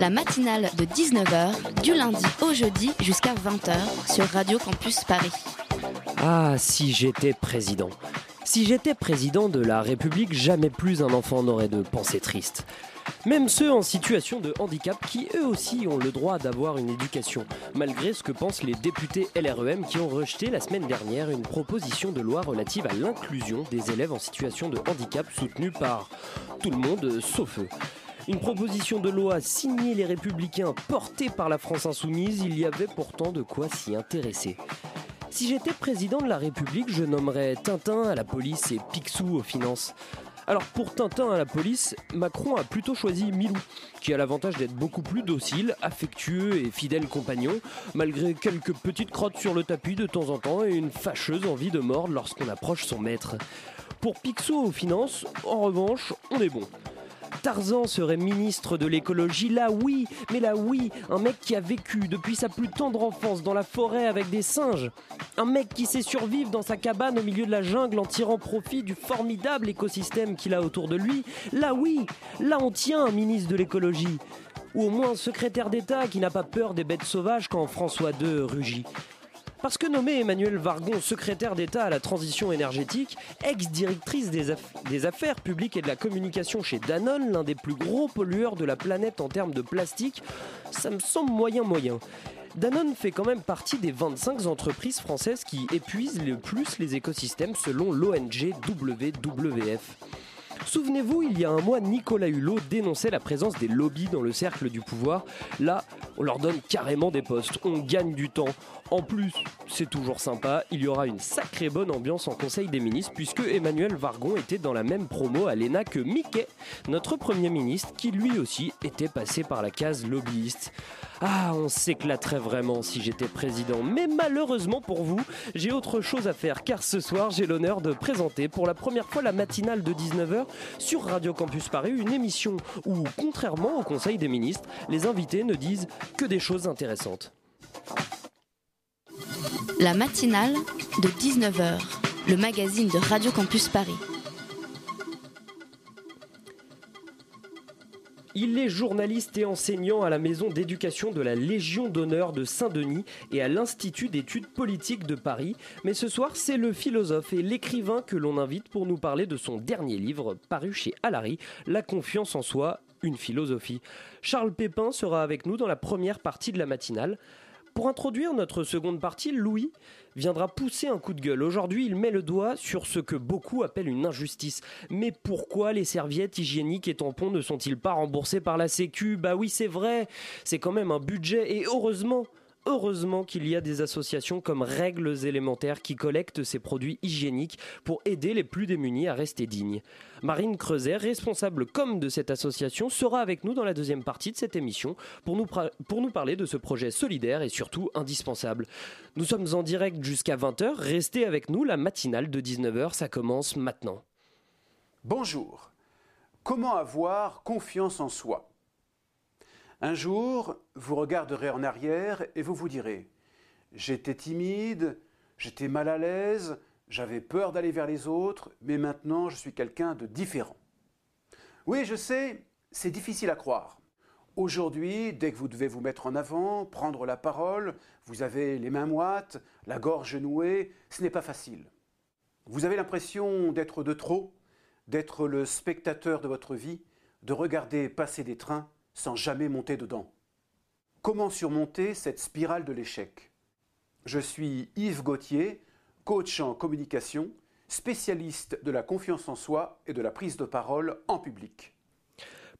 La matinale de 19h, du lundi au jeudi jusqu'à 20h sur Radio Campus Paris. Ah, si j'étais président. Si j'étais président de la République, jamais plus un enfant n'aurait de pensée triste. Même ceux en situation de handicap qui eux aussi ont le droit d'avoir une éducation, malgré ce que pensent les députés LREM qui ont rejeté la semaine dernière une proposition de loi relative à l'inclusion des élèves en situation de handicap soutenue par tout le monde sauf eux. Une proposition de loi signée les républicains portée par la France insoumise, il y avait pourtant de quoi s'y intéresser. Si j'étais président de la République, je nommerais Tintin à la police et Picsou aux finances. Alors pour Tintin à la police, Macron a plutôt choisi Milou, qui a l'avantage d'être beaucoup plus docile, affectueux et fidèle compagnon, malgré quelques petites crottes sur le tapis de temps en temps et une fâcheuse envie de mordre lorsqu'on approche son maître. Pour Picsou aux finances, en revanche, on est bon. Tarzan serait ministre de l'écologie, là oui, mais là oui, un mec qui a vécu depuis sa plus tendre enfance dans la forêt avec des singes. Un mec qui sait survivre dans sa cabane au milieu de la jungle en tirant profit du formidable écosystème qu'il a autour de lui. Là oui, là on tient un ministre de l'écologie. Ou au moins un secrétaire d'État qui n'a pas peur des bêtes sauvages quand François II rugit. Parce que nommer Emmanuel Vargon secrétaire d'État à la transition énergétique, ex-directrice des affaires publiques et de la communication chez Danone, l'un des plus gros pollueurs de la planète en termes de plastique, ça me semble moyen moyen. Danone fait quand même partie des 25 entreprises françaises qui épuisent le plus les écosystèmes selon l'ONG WWF. Souvenez-vous, il y a un mois, Nicolas Hulot dénonçait la présence des lobbies dans le cercle du pouvoir. Là, on leur donne carrément des postes, on gagne du temps. En plus, c'est toujours sympa, il y aura une sacrée bonne ambiance en Conseil des ministres puisque Emmanuel Vargon était dans la même promo à l'ENA que Mickey, notre Premier ministre, qui lui aussi était passé par la case lobbyiste. Ah, on s'éclaterait vraiment si j'étais président, mais malheureusement pour vous, j'ai autre chose à faire car ce soir j'ai l'honneur de présenter pour la première fois la matinale de 19h sur Radio Campus Paris, une émission où, contrairement au Conseil des ministres, les invités ne disent que des choses intéressantes. La matinale de 19h, le magazine de Radio Campus Paris. Il est journaliste et enseignant à la maison d'éducation de la Légion d'honneur de Saint-Denis et à l'Institut d'études politiques de Paris. Mais ce soir, c'est le philosophe et l'écrivain que l'on invite pour nous parler de son dernier livre, paru chez Alary, La confiance en soi, une philosophie. Charles Pépin sera avec nous dans la première partie de la matinale. Pour introduire notre seconde partie, Louis viendra pousser un coup de gueule. Aujourd'hui, il met le doigt sur ce que beaucoup appellent une injustice. Mais pourquoi les serviettes hygiéniques et tampons ne sont-ils pas remboursés par la Sécu? Bah oui, c'est vrai, c'est quand même un budget et heureusement Heureusement qu'il y a des associations comme Règles élémentaires qui collectent ces produits hygiéniques pour aider les plus démunis à rester dignes. Marine Creuset, responsable com de cette association, sera avec nous dans la deuxième partie de cette émission pour nous, pour nous parler de ce projet solidaire et surtout indispensable. Nous sommes en direct jusqu'à 20h, restez avec nous, la matinale de 19h, ça commence maintenant. Bonjour. Comment avoir confiance en soi? Un jour, vous regarderez en arrière et vous vous direz J'étais timide, j'étais mal à l'aise, j'avais peur d'aller vers les autres, mais maintenant je suis quelqu'un de différent. Oui, je sais, c'est difficile à croire. Aujourd'hui, dès que vous devez vous mettre en avant, prendre la parole, vous avez les mains moites, la gorge nouée, ce n'est pas facile. Vous avez l'impression d'être de trop, d'être le spectateur de votre vie, de regarder passer des trains sans jamais monter dedans. Comment surmonter cette spirale de l'échec? Je suis Yves Gauthier, coach en communication, spécialiste de la confiance en soi et de la prise de parole en public.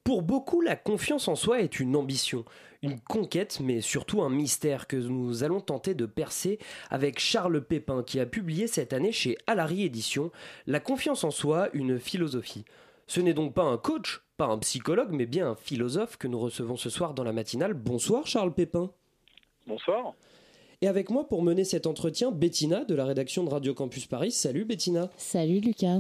Pour beaucoup, la confiance en soi est une ambition, une conquête, mais surtout un mystère que nous allons tenter de percer avec Charles Pépin qui a publié cette année chez Alary Éditions La confiance en soi, une philosophie. Ce n'est donc pas un coach, pas un psychologue, mais bien un philosophe que nous recevons ce soir dans la matinale. Bonsoir Charles Pépin. Bonsoir. Et avec moi pour mener cet entretien, Bettina de la rédaction de Radio Campus Paris. Salut Bettina. Salut Lucas.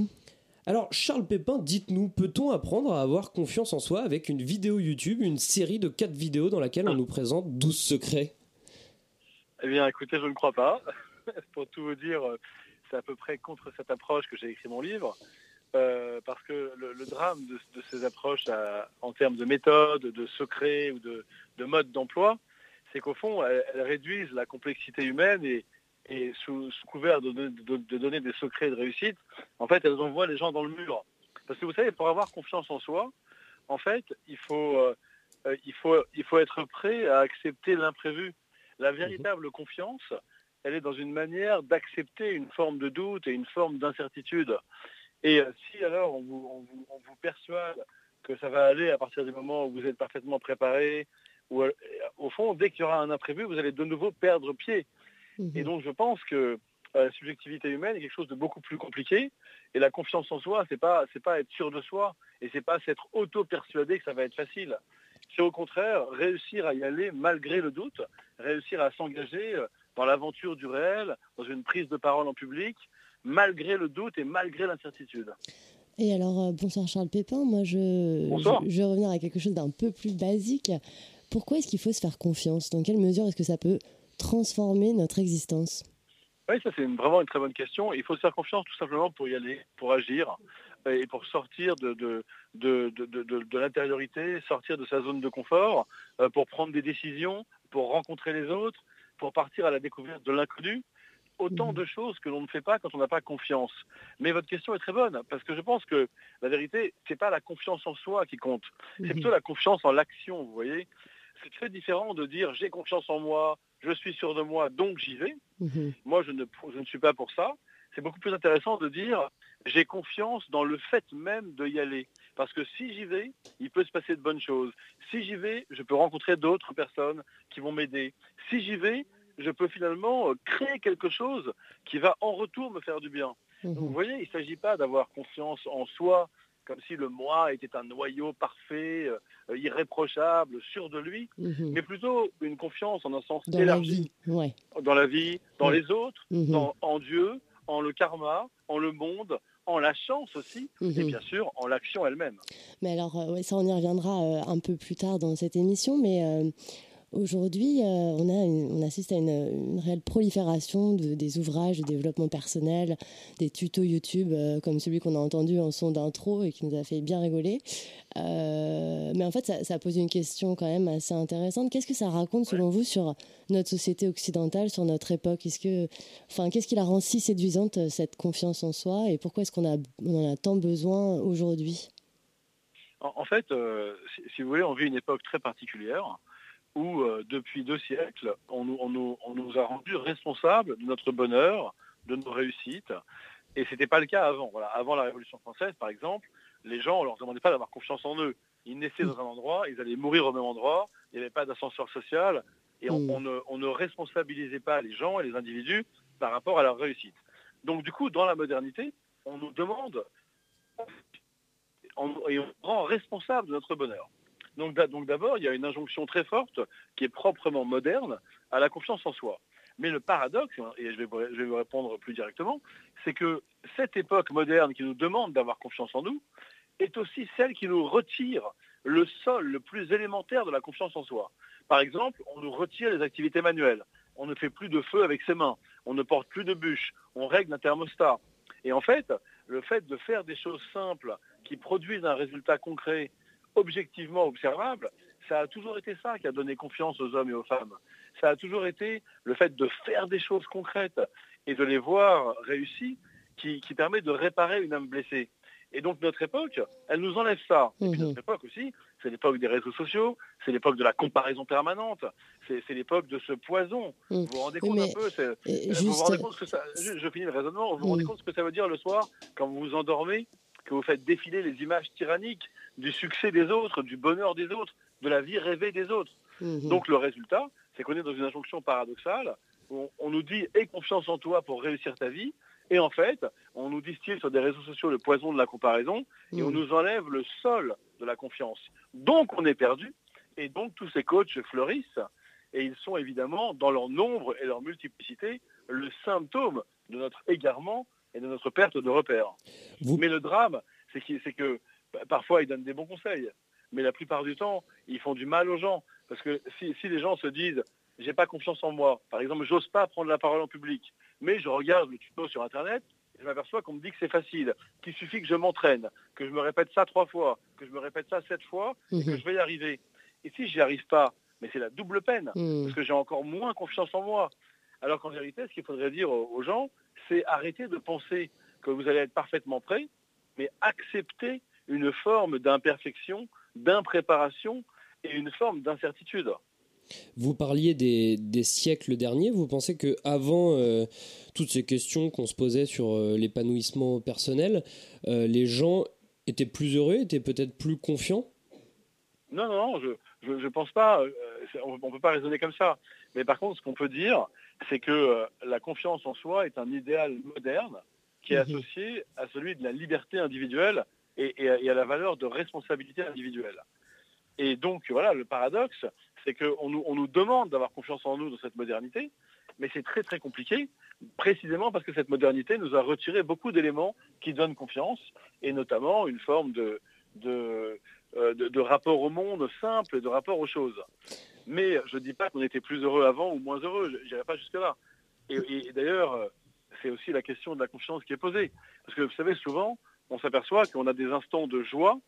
Alors Charles Pépin, dites-nous, peut-on apprendre à avoir confiance en soi avec une vidéo YouTube, une série de 4 vidéos dans laquelle on nous présente 12 secrets? Eh bien écoutez, je ne crois pas. pour tout vous dire, c'est à peu près contre cette approche que j'ai écrit mon livre. Euh, parce que le, drame de, ces approches en termes de méthode, de secret ou de, mode d'emploi, c'est qu'au fond, elles, réduisent la complexité humaine et, sous, couvert de, donner des secrets de réussite, en fait, elles envoient les gens dans le mur. Parce que vous savez, pour avoir confiance en soi, en fait, il faut, euh, il faut, il faut être prêt à accepter l'imprévu. La véritable confiance, elle est dans une manière d'accepter une forme de doute et une forme d'incertitude. Et euh, si alors on vous, persuade que ça va aller à partir du moment où vous êtes parfaitement préparé, ou euh, au fond, dès qu'il y aura un imprévu, vous allez de nouveau perdre pied. Mhm. Et donc je pense que euh, la subjectivité humaine est quelque chose de beaucoup plus compliqué. Et la confiance en soi, c'est pas c'est pas être sûr de soi et c'est pas s'être auto-persuadé que ça va être facile. C'est au contraire réussir à y aller malgré le doute, réussir à s'engager dans l'aventure du réel, dans une prise de parole en public, malgré le doute et malgré l'incertitude. Et alors, euh, bonsoir Charles Pépin, moi je, je, vais revenir à quelque chose d'un peu plus basique. Pourquoi est-ce qu'il faut se faire confiance? Dans quelle mesure est-ce que ça peut transformer notre existence? Oui, ça c'est vraiment une très bonne question. Il faut se faire confiance tout simplement pour y aller, pour agir et pour sortir de, de, de, de l'intériorité, sortir de sa zone de confort, euh, pour prendre des décisions, pour rencontrer les autres, pour partir à la découverte de l'inconnu autant mhm. de choses que l'on ne fait pas quand on n'a pas confiance. Mais votre question est très bonne, parce que je pense que la vérité, ce n'est pas la confiance en soi qui compte, c'est plutôt la confiance en l'action, vous voyez. C'est très différent de dire j'ai confiance en moi, je suis sûr de moi, donc j'y vais. Mhm. Moi, je ne, je ne suis pas pour ça. C'est beaucoup plus intéressant de dire j'ai confiance dans le fait même de y aller. Parce que si j'y vais, il peut se passer de bonnes choses. Si j'y vais, je peux rencontrer d'autres personnes qui vont m'aider. Si j'y vais, je peux finalement euh, créer quelque chose qui va en retour me faire du bien. Mhm. vous voyez, il ne s'agit pas d'avoir confiance en soi comme si le moi était un noyau parfait, euh, irréprochable, sûr de lui, mhm. mais plutôt une confiance en un sens élargi dans la vie, dans les autres, mhm. en Dieu, en le karma, en le monde, en la chance aussi, et bien sûr en l'action elle-même. Mais alors, euh, ça on y reviendra un peu plus tard dans cette émission, mais Aujourd'hui, euh, on, on assiste à une, réelle prolifération de, des ouvrages de développement personnel, des tutos YouTube euh, comme celui qu'on a entendu en son d'intro et qui nous a fait bien rigoler. Euh, mais en fait, ça, pose une question quand même assez intéressante. Qu'est-ce que ça raconte selon vous sur notre société occidentale, sur notre époque? Est-ce que, enfin, qu'est-ce qui la rend si séduisante cette confiance en soi? Et pourquoi est-ce qu'on a, on en a tant besoin aujourd'hui? En, fait, si, vous voulez, on vit une époque très particulière où euh, depuis deux siècles, on nous, a rendus responsables de notre bonheur, de nos réussites. Et ce n'était pas le cas avant. Avant la Révolution française, par exemple, les gens, on ne leur demandait pas d'avoir confiance en eux. Ils naissaient dans un endroit, ils allaient mourir au même endroit, il n'y avait pas d'ascenseur social, et on, ne, on, ne, responsabilisait pas les gens et les individus par rapport à leur réussite. Donc du coup, dans la modernité, on nous demande et on rend responsable de notre bonheur. Donc, d'abord, il y a une injonction très forte qui est proprement moderne à la confiance en soi. Mais le paradoxe, et je vais, vous répondre plus directement, c'est que cette époque moderne qui nous demande d'avoir confiance en nous est aussi celle qui nous retire le sol le plus élémentaire de la confiance en soi. Par exemple, on nous retire les activités manuelles. On ne fait plus de feu avec ses mains. On ne porte plus de bûches. On règle un thermostat. Et en fait, le fait de faire des choses simples qui produisent un résultat concret objectivement observable, ça a toujours été ça qui a donné confiance aux hommes et aux femmes. Ça a toujours été le fait de faire des choses concrètes et de les voir réussies qui, permet de réparer une âme blessée. Et donc notre époque, elle nous enlève ça. Et puis mhm. notre époque aussi, c'est l'époque des réseaux sociaux, c'est l'époque de la comparaison permanente, c'est l'époque de ce poison. Mhm. Vous vous rendez compte un peu vous vous rendez compte que ça, je, finis le raisonnement, vous vous rendez mhm. compte ce que ça veut dire le soir quand vous vous endormez, que vous faites défiler les images tyranniques du succès des autres, du bonheur des autres, de la vie rêvée des autres. Mhm. Donc le résultat, c'est qu'on est dans une injonction paradoxale. Où on, nous dit aie confiance en toi pour réussir ta vie. Et en fait, on nous distille sur des réseaux sociaux le poison de la comparaison et on mhm. nous enlève le sol de la confiance. Donc on est perdu et donc tous ces coachs fleurissent et ils sont évidemment, dans leur nombre et leur multiplicité, le symptôme de notre égarement et de notre perte de repères. Mais le drame, c'est que, bah, parfois ils donnent des bons conseils, mais la plupart du temps, ils font du mal aux gens. Parce que si, les gens se disent j'ai pas confiance en moi, par exemple, j'ose pas prendre la parole en public, mais je regarde le tuto sur Internet, et je m'aperçois qu'on me dit que c'est facile, qu'il suffit que je m'entraîne, que je me répète ça trois fois, que je me répète ça sept fois, et que mhm. je vais y arriver. Et si j'y arrive pas, mais c'est la double peine, mhm. parce que j'ai encore moins confiance en moi. Alors qu'en vérité, ce qu'il faudrait dire aux gens, c'est arrêter de penser que vous allez être parfaitement prêt, mais accepter une forme d'imperfection, d'impréparation et une forme d'incertitude. Vous parliez des, siècles derniers. Vous pensez que avant euh, toutes ces questions qu'on se posait sur euh, l'épanouissement personnel, euh, les gens étaient plus heureux, étaient peut-être plus confiants? Non, non, je ne pense pas. On ne peut pas raisonner comme ça. Mais par contre, ce qu'on peut dire, c'est que euh, la confiance en soi est un idéal moderne qui est mhm. associé à celui de la liberté individuelle et, à, la valeur de responsabilité individuelle. Et donc, voilà, le paradoxe, c'est qu'on nous, on nous demande d'avoir confiance en nous dans cette modernité, mais c'est très très compliqué, précisément parce que cette modernité nous a retiré beaucoup d'éléments qui donnent confiance, et notamment une forme de, de, euh, de rapport au monde simple, de rapport aux choses. Mais je ne dis pas qu'on était plus heureux avant ou moins heureux, je n'irai pas jusque-là. Et, d'ailleurs, euh, c'est aussi la question de la confiance qui est posée. Parce que vous savez, souvent, on s'aperçoit qu'on a des instants de joie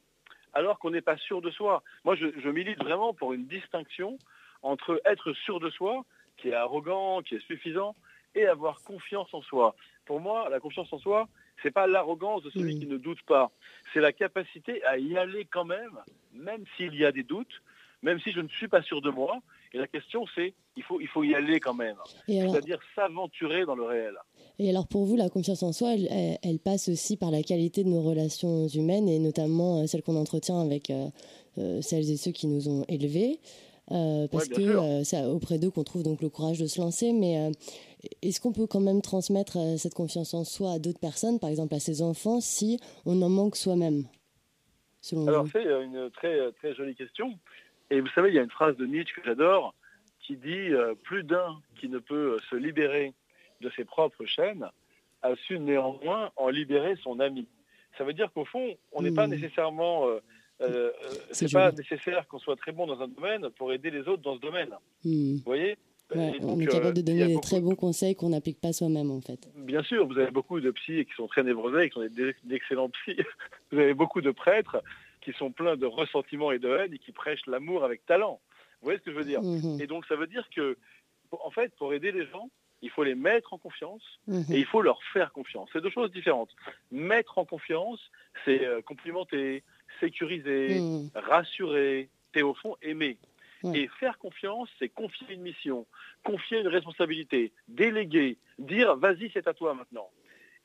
alors qu'on n'est pas sûr de soi. Moi, je, milite vraiment pour une distinction entre être sûr de soi, qui est arrogant, qui est suffisant, et avoir confiance en soi. Pour moi, la confiance en soi, ce n'est pas l'arrogance de celui qui ne doute pas. C'est la capacité à y aller quand même, même s'il y a des doutes, même si je ne suis pas sûr de moi. Et la question, c'est, il faut, il faut y aller quand même. C'est-à-dire s'aventurer dans le réel. Et alors pour vous, la confiance en soi, elle, passe aussi par la qualité de nos relations humaines et notamment euh, celles qu'on entretient avec euh, euh, celles et ceux qui nous ont élevés. parce que c'est auprès d'eux qu'on trouve donc le courage de se lancer. Mais est-ce qu'on peut quand même transmettre cette confiance en soi à d'autres personnes, par exemple à ses enfants, si on en manque soi-même Alors c'est une très, très jolie question. Et vous savez, il y a une phrase de Nietzsche que j'adore qui dit euh, Plus d'un qui ne peut se libérer de ses propres chaînes a su néanmoins en libérer son ami. Ça veut dire qu'au fond, on n'est pas mmh. nécessairement. Euh, euh, c'est pas nécessaire qu'on soit très bon dans un domaine pour aider les autres dans ce domaine. Mmh. Vous voyez? On est capable de donner des très bons conseils qu'on n'applique pas soi-même en fait. Bien sûr, vous avez beaucoup de psys qui sont très névrosés, qui sont d'excellents psys. Vous avez beaucoup de prêtres qui sont pleins de ressentiment et de haine et qui prêchent l'amour avec talent. Vous voyez ce que je veux dire mhm. Et donc ça veut dire que, en fait, pour aider les gens, il faut les mettre en confiance mhm. et il faut leur faire confiance. C'est deux choses différentes. Mettre en confiance, c'est euh, complimenter, sécuriser, mhm. rassurer, et au fond aimer. Et faire confiance, c'est confier une mission, confier une responsabilité, déléguer, dire vas-y c'est à toi maintenant.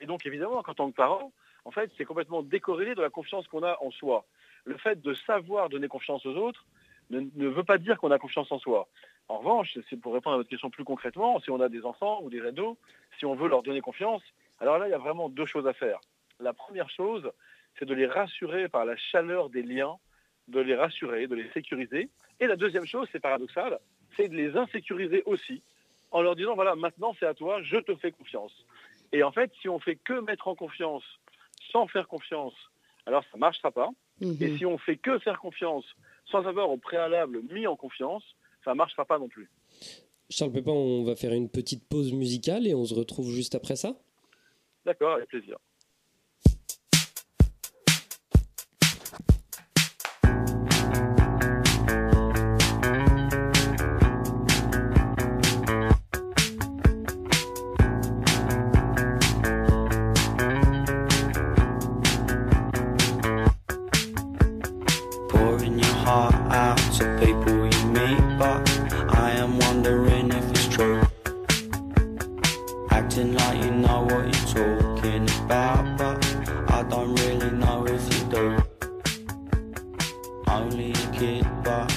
Et donc évidemment, en tant que parent, en fait, c'est complètement décorrélé de la confiance qu'on a en soi le fait de savoir donner confiance aux autres ne, veut pas dire qu'on a confiance en soi. En revanche, c'est pour répondre à votre question plus concrètement, si on a des enfants ou des ados, si on veut leur donner confiance, alors là, il y a vraiment deux choses à faire. La première chose, c'est de les rassurer par la chaleur des liens, de les rassurer, de les sécuriser. Et la deuxième chose, c'est paradoxal, c'est de les insécuriser aussi, en leur disant, voilà, maintenant c'est à toi, je te fais confiance. Et en fait, si on fait que mettre en confiance sans faire confiance, alors ça ne marchera pas. Mhm. Et si on fait que faire confiance sans avoir au préalable mis en confiance, ça ne marchera pas non plus. Charles Pépin, on va faire une petite pause musicale et on se retrouve juste après ça? D'accord, avec plaisir. know what you're talking about, but I don't really know if you do. Only a kid, but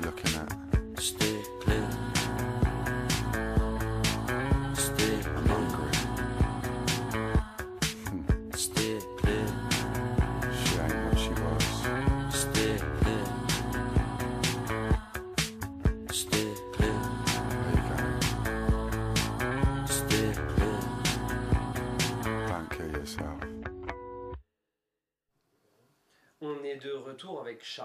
be.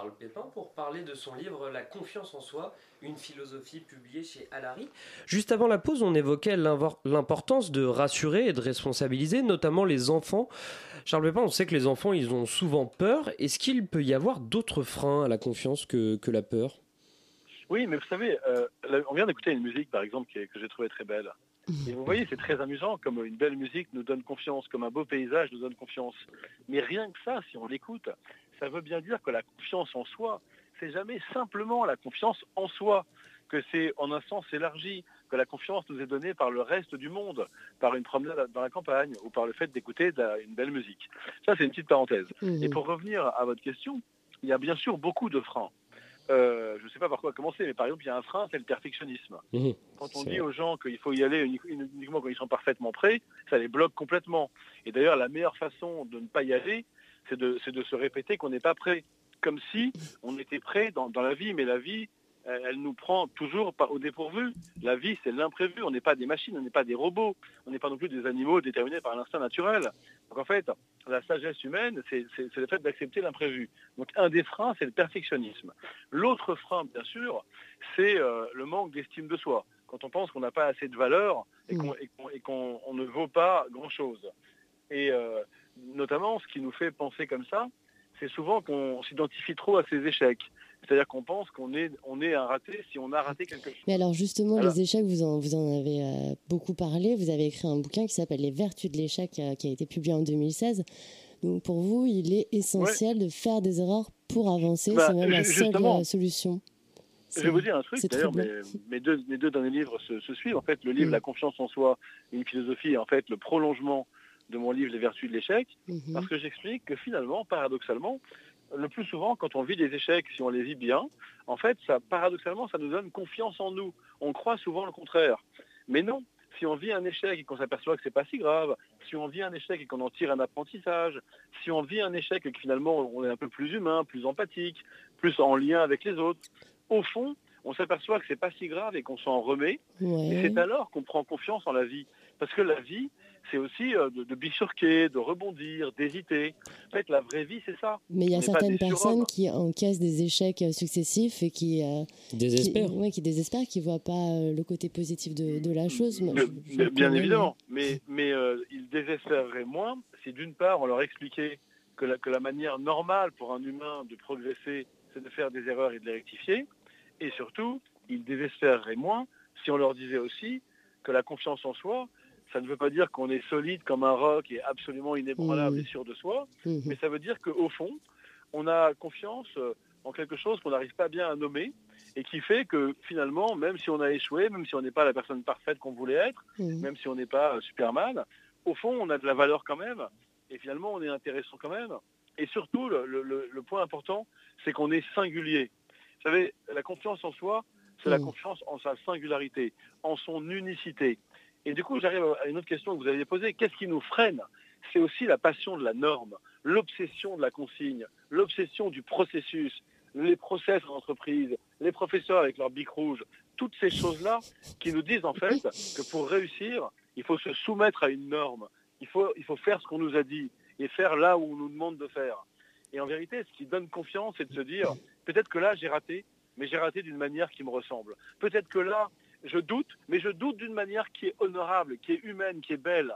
Charles Pépin pour parler de son livre La confiance en soi, une philosophie publiée chez Alary. Juste avant la pause, on évoquait l'importance de rassurer et de responsabiliser, notamment les enfants. Charles Pépin, on sait que les enfants, ils ont souvent peur. Est-ce qu'il peut y avoir d'autres freins à la confiance que, que la peur? Oui, mais vous savez, euh, on vient d'écouter une musique, par exemple, que j'ai trouvée très belle. Et vous voyez, c'est très amusant, comme une belle musique nous donne confiance, comme un beau paysage nous donne confiance. Mais rien que ça, si on l'écoute, ça veut bien dire que la confiance en soi, c'est jamais simplement la confiance en soi, que c'est en un sens élargi, que la confiance nous est donnée par le reste du monde, par une promenade dans la campagne ou par le fait d'écouter une belle musique. Ça, c'est une petite parenthèse. Et pour revenir à votre question, il y a bien sûr beaucoup de freins. Euh, je ne sais pas par quoi commencer, mais par exemple, il y a un frein, c'est le perfectionnisme. Quand on dit vrai. aux gens qu'il faut y aller uni- uniquement quand ils sont parfaitement prêts, ça les bloque complètement. Et d'ailleurs, la meilleure façon de ne pas y aller, c'est de, se répéter qu'on n'est pas prêt. Comme si on était prêt dans, dans la vie, mais la vie, elle, elle nous prend toujours au dépourvu. La vie, c'est l'imprévu. On n'est pas des machines, on n'est pas des robots. On n'est pas non plus des animaux déterminés par l'instinct naturel. Donc en fait, la sagesse humaine, c'est le fait d'accepter l'imprévu. Donc un des freins, c'est le perfectionnisme. L'autre frein, bien sûr, c'est euh, le manque d'estime de soi. Quand on pense qu'on n'a pas assez de valeur et qu'on ne vaut pas grand-chose. Et euh, notamment, ce qui nous fait penser comme ça, c'est souvent qu'on s'identifie trop à ses échecs. C'est-à-dire qu'on pense qu'on est, on est un raté si on a raté quelque chose. Mais alors justement, Alors- les échecs, vous en, vous en avez euh, beaucoup parlé. Vous avez écrit un bouquin qui s'appelle Les Vertus de l'échec, euh, qui a été publié en 2016. Donc pour vous, il est essentiel de faire des erreurs pour avancer. Bah, c'est même la seule euh, solution. Je vais vous dire un truc, d'ailleurs, mes, mes deux, mes deux derniers livres se, se suivent. En fait, le livre Mm. La confiance en soi, une philosophie, est en fait le prolongement de mon livre Les vertus de l'échec, Mhm. parce que j'explique que finalement, paradoxalement, le plus souvent, quand on vit des échecs, si on les vit bien, en fait, ça, paradoxalement, ça nous donne confiance en nous. On croit souvent le contraire. Mais non, si on vit un échec et qu'on s'aperçoit que c'est pas si grave, si on vit un échec et qu'on en tire un apprentissage, si on vit un échec et que finalement on est un peu plus humain, plus empathique, plus en lien avec les autres, au fond, on s'aperçoit que c'est pas si grave et qu'on s'en remet. Et c'est alors qu'on prend confiance en la vie. Parce que la vie, c'est aussi euh, de, de bifurquer, de rebondir, d'hésiter. En fait, la vraie vie, c'est ça. Mais il y a certaines personnes qui encaissent des échecs euh, successifs et qui, euh, Désespèrent. qui, ouais, qui désespèrent, qui voient pas euh, le côté positif de, de la chose. Moi, je- je Bien, évidemment. Mais, mais euh, ils désespéreraient moins si d'une part on leur expliquait que la, que la manière normale pour un humain de progresser, c'est de faire des erreurs et de les rectifier. Et surtout, ils désespéreraient moins si on leur disait aussi que la confiance en soi, ça ne veut pas dire qu'on est solide comme un roc et absolument inébranlable Mhm. et sûr de soi, Mhm. mais ça veut dire qu'au fond, on a confiance euh, en quelque chose qu'on n'arrive pas bien à nommer et qui fait que finalement, même si on a échoué, même si on n'est pas la personne parfaite qu'on voulait être, Mhm. même si on n'est pas euh, Superman, au fond, on a de la valeur quand même et finalement, on est intéressant quand même. Et surtout, le, le- le- le point important, c'est qu'on est singulier. Vous savez, la confiance en soi, c'est la confiance en sa singularité, en son unicité. Et du coup, j'arrive à une autre question que vous aviez posée. Qu'est-ce qui nous freine? C'est aussi la passion de la norme, l'obsession de la consigne, l'obsession du processus, les process en entreprise, les professeurs avec leur bic rouge, toutes ces choses-là qui nous disent en fait que pour réussir, il faut se soumettre à une norme, il faut, il faut faire ce qu'on nous a dit et faire là où on nous demande de faire. Et en vérité, ce qui donne confiance, c'est de se dire, peut-être que là, j'ai raté, mais j'ai raté d'une manière qui me ressemble. Peut-être que là, je doute, mais je doute d'une manière qui est honorable, qui est humaine, qui est belle.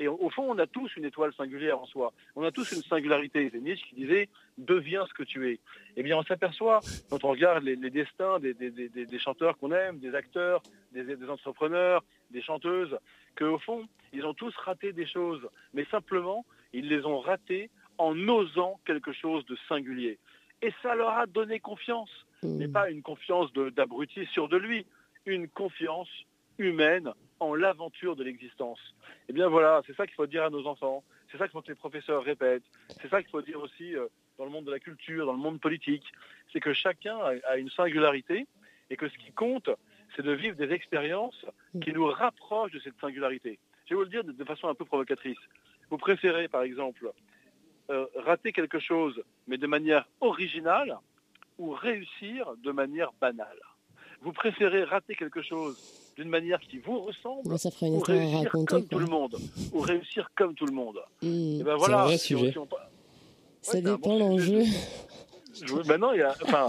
Et au fond, on a tous une étoile singulière en soi. On a tous une singularité. C'est Nietzsche qui disait deviens ce que tu es. Eh bien, on s'aperçoit, quand on regarde les, les destins des, des- des- des- des chanteurs qu'on aime, des acteurs, des, des entrepreneurs, des chanteuses, qu'au fond, ils ont tous raté des choses. Mais simplement, ils les ont ratées en osant quelque chose de singulier. Et ça leur a donné confiance. Mais pas une confiance d'abruti sûr de lui, une confiance humaine en l'aventure de l'existence. Eh bien voilà, c'est ça qu'il faut dire à nos enfants, c'est ça que les professeurs répètent, c'est ça qu'il faut dire aussi euh, dans le monde de la culture, dans le monde politique, c'est que chacun a, une singularité et que ce qui compte, c'est de vivre des expériences qui nous rapprochent de cette singularité. Je vais vous le dire de, de façon un peu provocatrice. Vous préférez, par exemple, euh, rater quelque chose, mais de manière originale, ou réussir de manière banale? Vous préférez rater quelque chose d'une manière qui vous ressemble, ça ferait une ou histoire à réussir raconter, comme quoi. tout le monde, ou réussir comme tout le monde. Et ben voilà, un vrai si on- sujet. si on- Ça dépend bon l'enjeu. Je- Maintenant, il y a, enfin,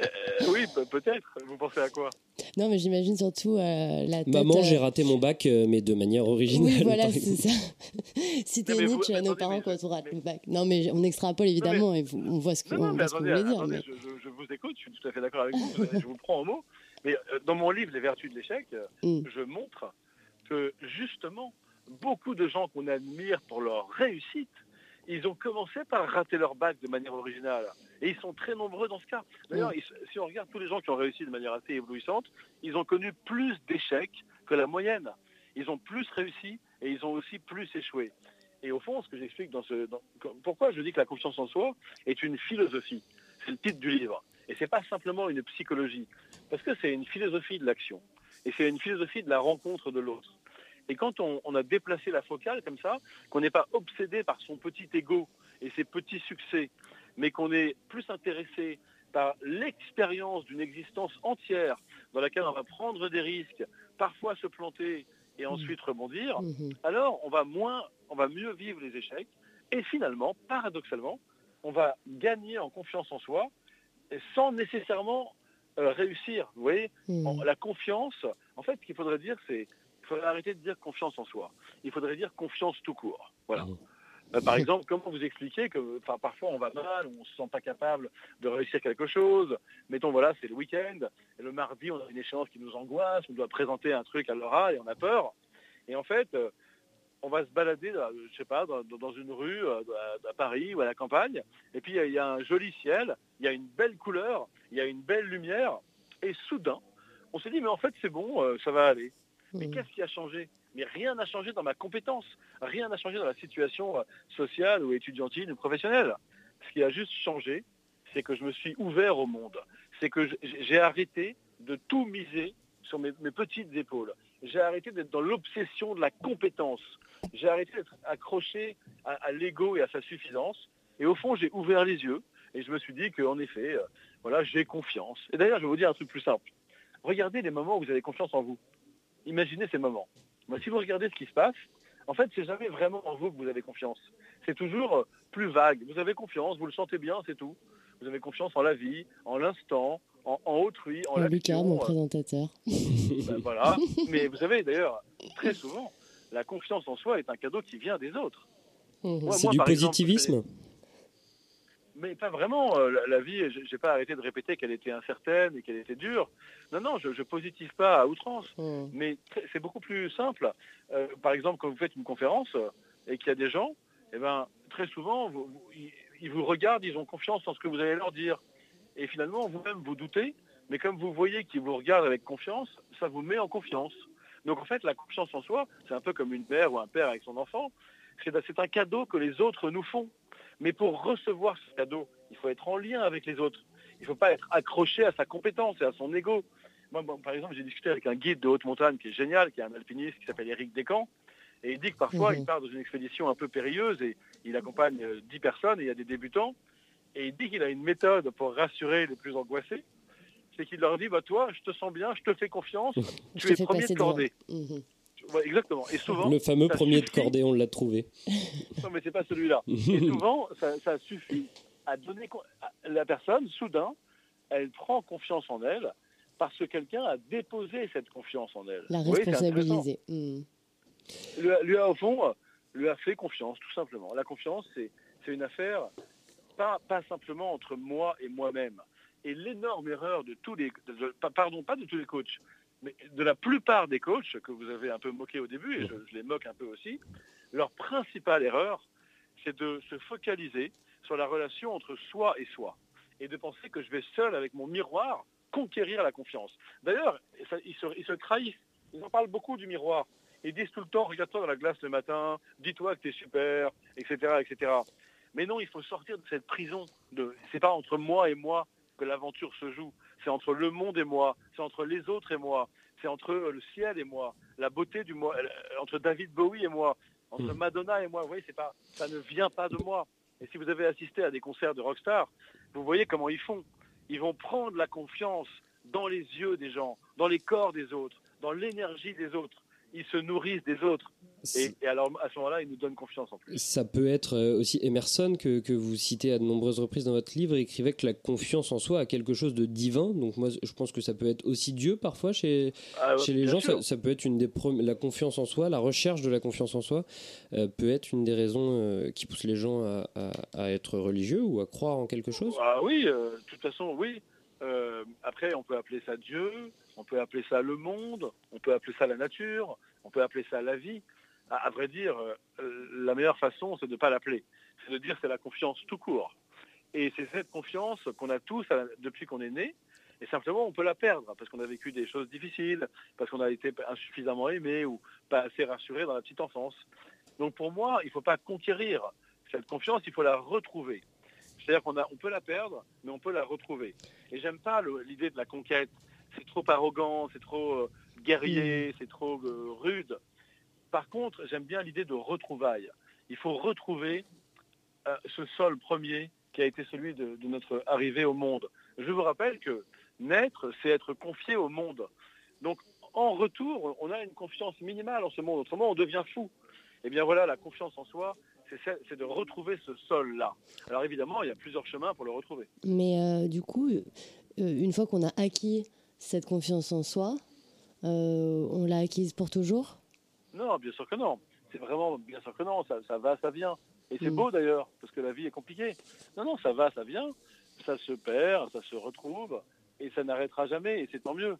euh, oui, pe- peut-être. Vous pensez à quoi? Non, mais j'imagine surtout euh, la tête. Maman, euh, j'ai raté mon bac, mais de manière originale. Oui, voilà, c'est ça. si t'es mais vous- Nietzsche, nos parents, quand on rate le bac. Non, mais on extrapole évidemment et on voit ce que- Non, non, on mais voit ce que vous attendez, voulez dire. attendez, mais- je, vous écoute, je suis tout à fait d'accord avec vous, je, je vous prends au mot. Mais euh, dans mon livre Les Vertus de l'échec, Mm. je montre que justement, beaucoup de gens qu'on admire pour leur réussite, ils ont commencé par rater leur bac de manière originale. Et ils sont très nombreux dans ce cas. D'ailleurs, ils- si on regarde tous les gens qui ont réussi de manière assez éblouissante, ils ont connu plus d'échecs que la moyenne. Ils ont plus réussi et ils ont aussi plus échoué. Et au fond, ce que j'explique dans ce... dans- pourquoi je dis que la confiance en soi est une philosophie C'est le titre du livre. Et c'est pas simplement une psychologie. Parce que c'est une philosophie de l'action. Et c'est une philosophie de la rencontre de l'autre. Et quand on, on a déplacé la focale comme ça, qu'on n'est pas obsédé par son petit ego et ses petits succès, mais qu'on est plus intéressé par l'expérience d'une existence entière dans laquelle on va prendre des risques, parfois se planter et ensuite rebondir, Mhm. alors on va moins, on va mieux vivre les échecs et finalement, paradoxalement, on va gagner en confiance en soi sans nécessairement euh, réussir. Vous voyez. En- la confiance, en fait, ce qu'il faudrait dire, c'est il faudrait arrêter de dire confiance en soi. Il faudrait dire confiance tout court. Voilà. Mhm. Euh, par exemple, comment vous expliquer que parfois on va mal, on se sent pas capable de réussir quelque chose. Mettons, voilà, c'est le week-end, et le mardi, on a une échéance qui nous angoisse, on doit présenter un truc à l'oral et on a peur. Et en fait, euh, on va se balader, dans- je sais pas, dans, dans une rue euh, à, Paris ou à la campagne, et puis il y a- un joli ciel, il y a une belle couleur, il y a une belle lumière, et soudain, on se dit, mais en fait, c'est bon, euh, ça va aller. Mais Mhm. qu'est-ce qui a changé? Mais rien n'a changé dans ma compétence, rien n'a changé dans la situation euh, sociale ou étudiantine ou professionnelle. Ce qui a juste changé, c'est que je me suis ouvert au monde. C'est que j'ai arrêté de tout miser sur mes, mes petites épaules. J'ai arrêté d'être dans l'obsession de la compétence. J'ai arrêté d'être accroché à, l'ego et à sa suffisance. Et au fond, j'ai ouvert les yeux et je me suis dit qu'en effet, euh, voilà, j'ai confiance. Et d'ailleurs, je vais vous dire un truc plus simple. Regardez les moments où vous avez confiance en vous. Imaginez ces moments. Si vous regardez ce qui se passe, en fait, c'est jamais vraiment en vous que vous avez confiance. C'est toujours euh, plus vague. Vous avez confiance, vous le sentez bien, c'est tout. Vous avez confiance en la vie, en l'instant, en, en autrui, en Lucas, mon euh, présentateur. ben voilà. Mais vous savez, d'ailleurs, très souvent, la confiance en soi est un cadeau qui vient des autres. Mhm. C'est du exemple, positivisme Mais pas vraiment. euh, La, la vie, j'ai j'ai pas arrêté de répéter qu'elle était incertaine et qu'elle était dure. Non, non, je, je positive pas à outrance. Mhm. Mais c'est beaucoup plus simple. Euh, par exemple, quand vous faites une conférence et qu'il y a des gens, eh ben, très souvent, vous- vous- ils, ils vous regardent, ils ont confiance en ce que vous allez leur dire. Et finalement, vous-même, vous doutez, mais comme vous voyez qu'ils vous regardent avec confiance, ça vous met en confiance. Donc en fait, la confiance en soi, c'est un peu comme une mère ou un père avec son enfant. C'est un cadeau que les autres nous font. Mais pour recevoir ce cadeau, il faut être en lien avec les autres. Il ne faut pas être accroché à sa compétence et à son ego. Moi, par exemple, j'ai discuté avec un guide de haute montagne qui est génial, qui est un alpiniste qui s'appelle Eric Descamps. Et il dit que parfois, Mhm. il part dans une expédition un peu périlleuse et il accompagne euh, 10 personnes et il y a des débutants. Et il dit qu'il a une méthode pour rassurer les plus angoissés. C'est qu'il leur dit, bah, toi, je te sens bien, je te fais confiance, Je tu te es fais premier de cordée. Mhm. Ouais, exactement. Et souvent, Le fameux premier de cordée, on l'a trouvé. Non, mais c'est pas celui-là. Et souvent, ça, ça suffit à donner. à- La personne, soudain, elle prend confiance en elle parce que quelqu'un a déposé cette confiance en elle. La responsabiliser. Mhm. lui, a- lui a, au fond, euh, lui a fait confiance, tout simplement. La confiance, c'est c'est une affaire pas, simplement entre moi et moi-même. Et l'énorme erreur de tous les, pardon, pas de tous les coachs, mais de la plupart des coachs que vous avez un peu moqué au début, et je, les moque un peu aussi, leur principale erreur, c'est de se focaliser sur la relation entre soi et soi, et de penser que je vais seul avec mon miroir conquérir la confiance. D'ailleurs, ils se, ils se trahissent. Ils en parlent beaucoup du miroir. Ils disent tout le temps, regarde-toi dans la glace le matin, dis-toi que tu es super, etc., etc. Mais non, il faut sortir de cette prison. De... C'est pas entre moi et moi que l'aventure se joue. C'est entre le monde et moi. C'est entre les autres et moi. C'est entre le ciel et moi. La beauté du moi. euh, Entre David Bowie et moi. Entre Mm. Madonna et moi. Vous voyez, c'est pas, ça ne vient pas de moi. Et si vous avez assisté à des concerts de rockstar, vous voyez comment ils font. Ils vont prendre la confiance dans les yeux des gens, dans les corps des autres, dans l'énergie des autres. Ils se nourrissent des autres. Et, et alors, à ce moment-là, ils nous donnent confiance en plus. Ça peut être euh, aussi Emerson, que, que vous citez à de nombreuses reprises dans votre livre, écrivait que la confiance en soi a quelque chose de divin. Donc moi, je pense que ça peut être aussi Dieu parfois chez, Ah, chez les gens. Ça, ça peut être une des la confiance en soi, la recherche de la confiance en soi euh, peut être une des raisons euh, qui pousse les gens à, à- à être religieux ou à croire en quelque chose. Ah oui, euh, de toute façon, oui. Après, on peut appeler ça Dieu, on peut appeler ça le monde, on peut appeler ça la nature, on peut appeler ça la vie. À, à vrai dire, euh, la meilleure façon, c'est de ne pas l'appeler. C'est de dire c'est la confiance tout court. Et c'est cette confiance qu'on a tous à- depuis qu'on est né. Et simplement, on peut la perdre parce qu'on a vécu des choses difficiles, parce qu'on a été insuffisamment aimé ou pas assez rassuré dans la petite enfance. Donc pour moi, il ne faut pas conquérir cette confiance, il faut la retrouver. C'est-à-dire qu'on on peut la perdre, mais on peut la retrouver. Et j'aime pas l'idée de la conquête. C'est trop arrogant, c'est trop euh, guerrier, c'est trop euh, rude. Par contre, j'aime bien l'idée de retrouvailles. Il faut retrouver euh, ce sol premier qui a été celui de, notre arrivée au monde. Je vous rappelle que naître, c'est être confié au monde. Donc, en retour, on a une confiance minimale en ce monde. Autrement, on devient fou. Eh bien voilà, la confiance en soi, c'est de retrouver ce sol-là. Alors évidemment, il y a plusieurs chemins pour le retrouver. Mais euh, du coup, euh, une fois qu'on a acquis cette confiance en soi, on l'a acquise pour toujours? Non, bien sûr que non. C'est vraiment, bien sûr que non, ça, ça va, ça vient. Et c'est Mm. beau d'ailleurs, parce que la vie est compliquée. Non, non, ça va, ça vient, ça se perd, ça se retrouve, et ça n'arrêtera jamais, et c'est tant mieux.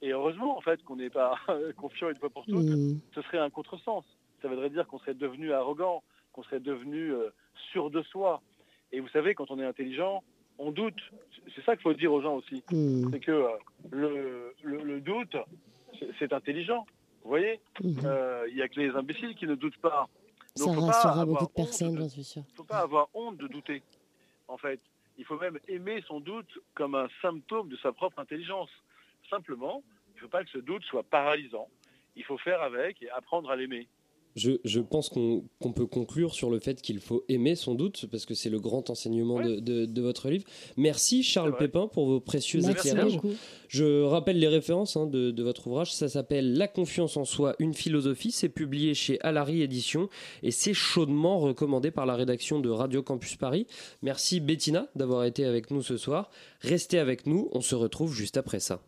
Et heureusement, en fait, qu'on n'est pas confiant une fois pour toutes, Mm. ce serait un contresens. Ça voudrait dire qu'on serait devenu arrogant, qu'on serait devenu euh, sûr de soi. Et vous savez, quand on est intelligent, on doute. C'est ça qu'il faut dire aux gens aussi. Mm. C'est que euh, le, le- le doute, c'est intelligent. Vous voyez Mhm. Euh, Il n'y a que les imbéciles qui ne doutent pas. Ça rassurera beaucoup de personnes, j'en suis sûre. Il ne faut pas avoir honte de douter. En fait, il faut même aimer son doute comme un symptôme de sa propre intelligence. Simplement, il ne faut pas que ce doute soit paralysant. Il faut faire avec et apprendre à l'aimer. Je, je pense qu'on peut conclure sur le fait qu'il faut aimer son doute, parce que c'est le grand enseignement de, de- de votre livre. Merci Charles. Pépin pour vos précieux Merci éclairages. beaucoup. Je rappelle les références hein, de, de votre ouvrage. Ça s'appelle La confiance en soi, une philosophie. C'est publié chez Alary Éditions et c'est chaudement recommandé par la rédaction de Radio Campus Paris. Merci Bettina d'avoir été avec nous ce soir. Restez avec nous, on se retrouve juste après ça.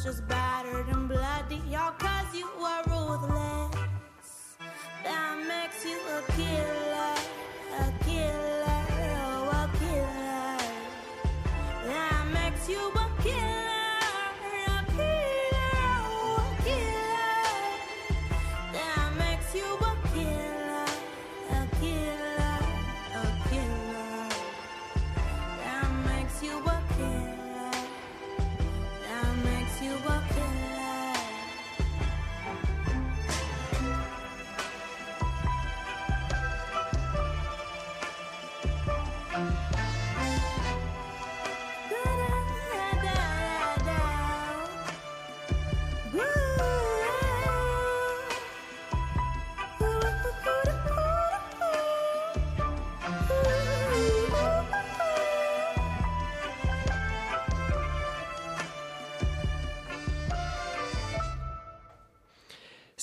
Future's battered and bloody, all cause you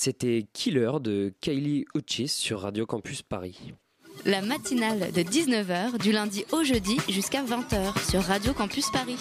C'était Killer de Kylie Uchis sur Radio Campus Paris. La matinale de 19h du lundi au jeudi jusqu'à 20h sur Radio Campus Paris.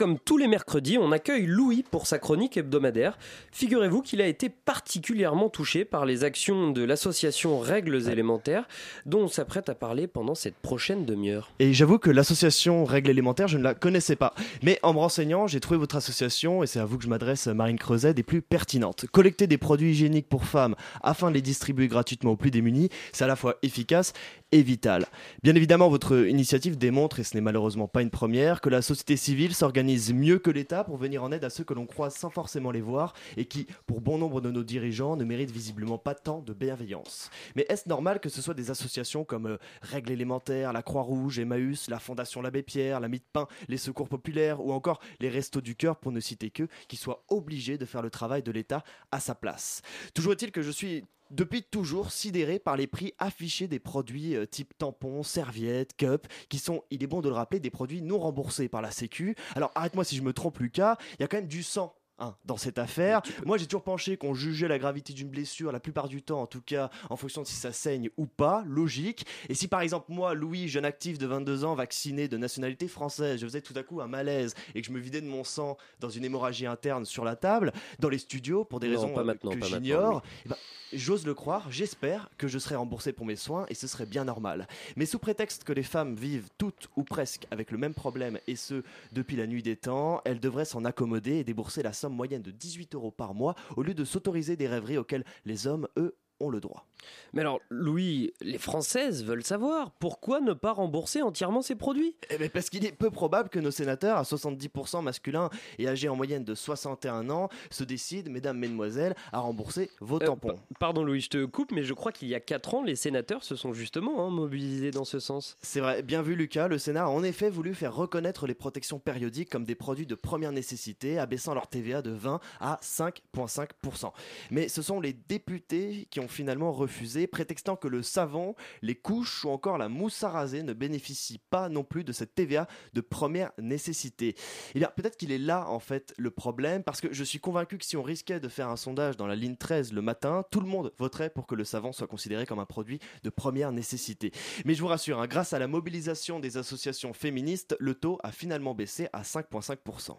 Comme tous les mercredis, on accueille Louis pour sa chronique hebdomadaire. Figurez-vous qu'il a été particulièrement touché par les actions de l'association Règles élémentaires, dont on s'apprête à parler pendant cette prochaine demi-heure. Et j'avoue que l'association Règles élémentaires, je ne la connaissais pas. Mais en me renseignant, j'ai trouvé votre association, et c'est à vous que je m'adresse, Marine Creuset, des plus pertinentes. Collecter des produits hygiéniques pour femmes afin de les distribuer gratuitement aux plus démunis, c'est à la fois efficace vital. Bien évidemment, votre initiative démontre, et ce n'est malheureusement pas une première, que la société civile s'organise mieux que l'État pour venir en aide à ceux que l'on croise sans forcément les voir et qui, pour bon nombre de nos dirigeants, ne méritent visiblement pas tant de bienveillance. Mais est-ce normal que ce soit des associations comme euh, Règles élémentaires, la Croix-Rouge, Emmaüs, la Fondation l'Abbé Pierre, la Mie de Pain, les Secours Populaires ou encore les Restos du Cœur, pour ne citer que, qui soient obligés de faire le travail de l'État à sa place? Toujours est-il que je suis depuis toujours sidéré par les prix affichés des produits euh, type tampons, serviettes, cups, qui sont, il est bon de le rappeler, des produits non remboursés par la Sécu. Alors arrête-moi si je me trompe, Lucas, il y a quand même du sang. Hein, dans cette affaire, moi j'ai toujours penché qu'on jugeait la gravité d'une blessure, la plupart du temps en tout cas, en fonction de si ça saigne ou pas, logique. Et si par exemple moi, Louis, jeune actif de 22 ans, vacciné de nationalité française, je faisais tout à coup un malaise et que je me vidais de mon sang dans une hémorragie interne sur la table, dans les studios, pour des Non, raisons pas euh, maintenant, que j'ignore, Louis. eh ben, J'ose le croire, j'espère que je serai remboursé pour mes soins et ce serait bien normal. Mais sous prétexte que les femmes vivent toutes ou presque avec le même problème et ce depuis la nuit des temps, elles devraient s'en accommoder et débourser la somme moyenne de 18 euros par mois au lieu de s'autoriser des rêveries auxquelles les hommes, eux, ont le droit. Mais alors, Louis, les Françaises veulent savoir pourquoi ne pas rembourser entièrement ces produits Eh ben, parce qu'il est peu probable que nos sénateurs, à 70% masculins et âgés en moyenne de 61 ans, se décident, mesdames, mesdemoiselles, à rembourser vos Euh, tampons. pa- Pardon Louis, je te coupe, mais je crois qu'il y a 4 ans, les sénateurs se sont justement hein, mobilisés dans ce sens. C'est vrai, bien vu Lucas, le Sénat a en effet voulu faire reconnaître les protections périodiques comme des produits de première nécessité, abaissant leur TVA de 20 à 5,5%. Mais ce sont les députés qui ont finalement refusé, prétextant que le savon, les couches ou encore la mousse à raser ne bénéficient pas non plus de cette TVA de première nécessité. Eh bien, peut-être qu'il est là en fait le problème, parce que je suis convaincu que si on risquait de faire un sondage dans la ligne 13 le matin, tout le monde voterait pour que le savon soit considéré comme un produit de première nécessité. Mais je vous rassure, hein, grâce à la mobilisation des associations féministes, le taux a finalement baissé à 5,5%.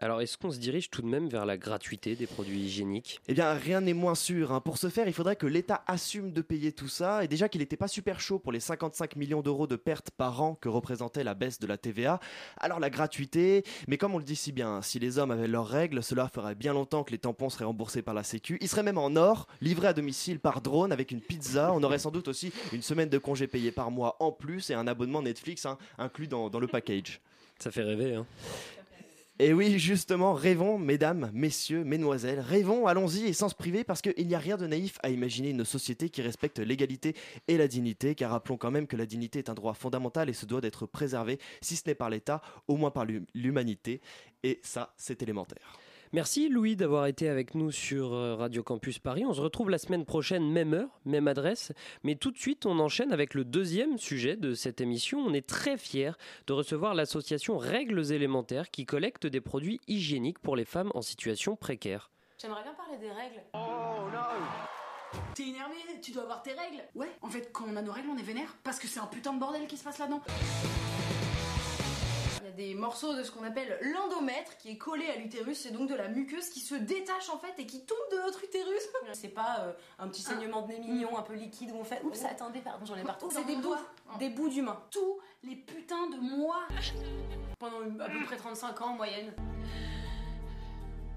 Alors, est-ce qu'on se dirige tout de même vers la gratuité des produits hygiéniques? Eh bien, rien n'est moins sûr. hein. Pour ce faire, il faudrait que l'État assume de payer tout ça. Et déjà qu'il n'était pas super chaud pour les 55 millions d'euros de pertes par an que représentait la baisse de la TVA. Alors la gratuité, mais comme on le dit si bien, si les hommes avaient leurs règles, cela ferait bien longtemps que les tampons seraient remboursés par la Sécu. Ils seraient même en or, livrés à domicile par drone avec une pizza. On aurait sans doute aussi une semaine de congé payé par mois en plus et un abonnement Netflix hein, inclus dans, dans le package. Ça fait rêver, hein Et oui, justement, rêvons, mesdames, messieurs, mesdemoiselles, rêvons, allons-y et sans se priver parce qu'il n'y a rien de naïf à imaginer une société qui respecte l'égalité et la dignité, car rappelons quand même que la dignité est un droit fondamental et se doit d'être préservé, si ce n'est par l'État, au moins par l'hum- l'humanité, et ça, c'est élémentaire. Merci Louis d'avoir été avec nous sur euh, Radio Campus Paris. On se retrouve la semaine prochaine, même heure, même adresse. Mais tout de suite, on enchaîne avec le deuxième sujet de cette émission. On est très fiers de recevoir l'association Règles élémentaires qui collecte des produits hygiéniques pour les femmes en situation précaire. J'aimerais bien parler des règles. Oh no! T'es énervé Tu dois avoir tes règles Ouais, en fait, quand on a nos règles, on est vénère parce que c'est un putain de bordel qui se passe là-dedans. Des morceaux de ce qu'on appelle l'endomètre qui est collé à l'utérus, c'est donc de la muqueuse qui se détache en fait et qui tombe de notre utérus. C'est pas euh, un petit saignement de nez mignon un peu liquide où on fait Oups, attendez, pardon, j'en ai partout. C'est des bouts, des bouts d'humains. Tous les putains de mois pendant à peu près 35 ans en moyenne.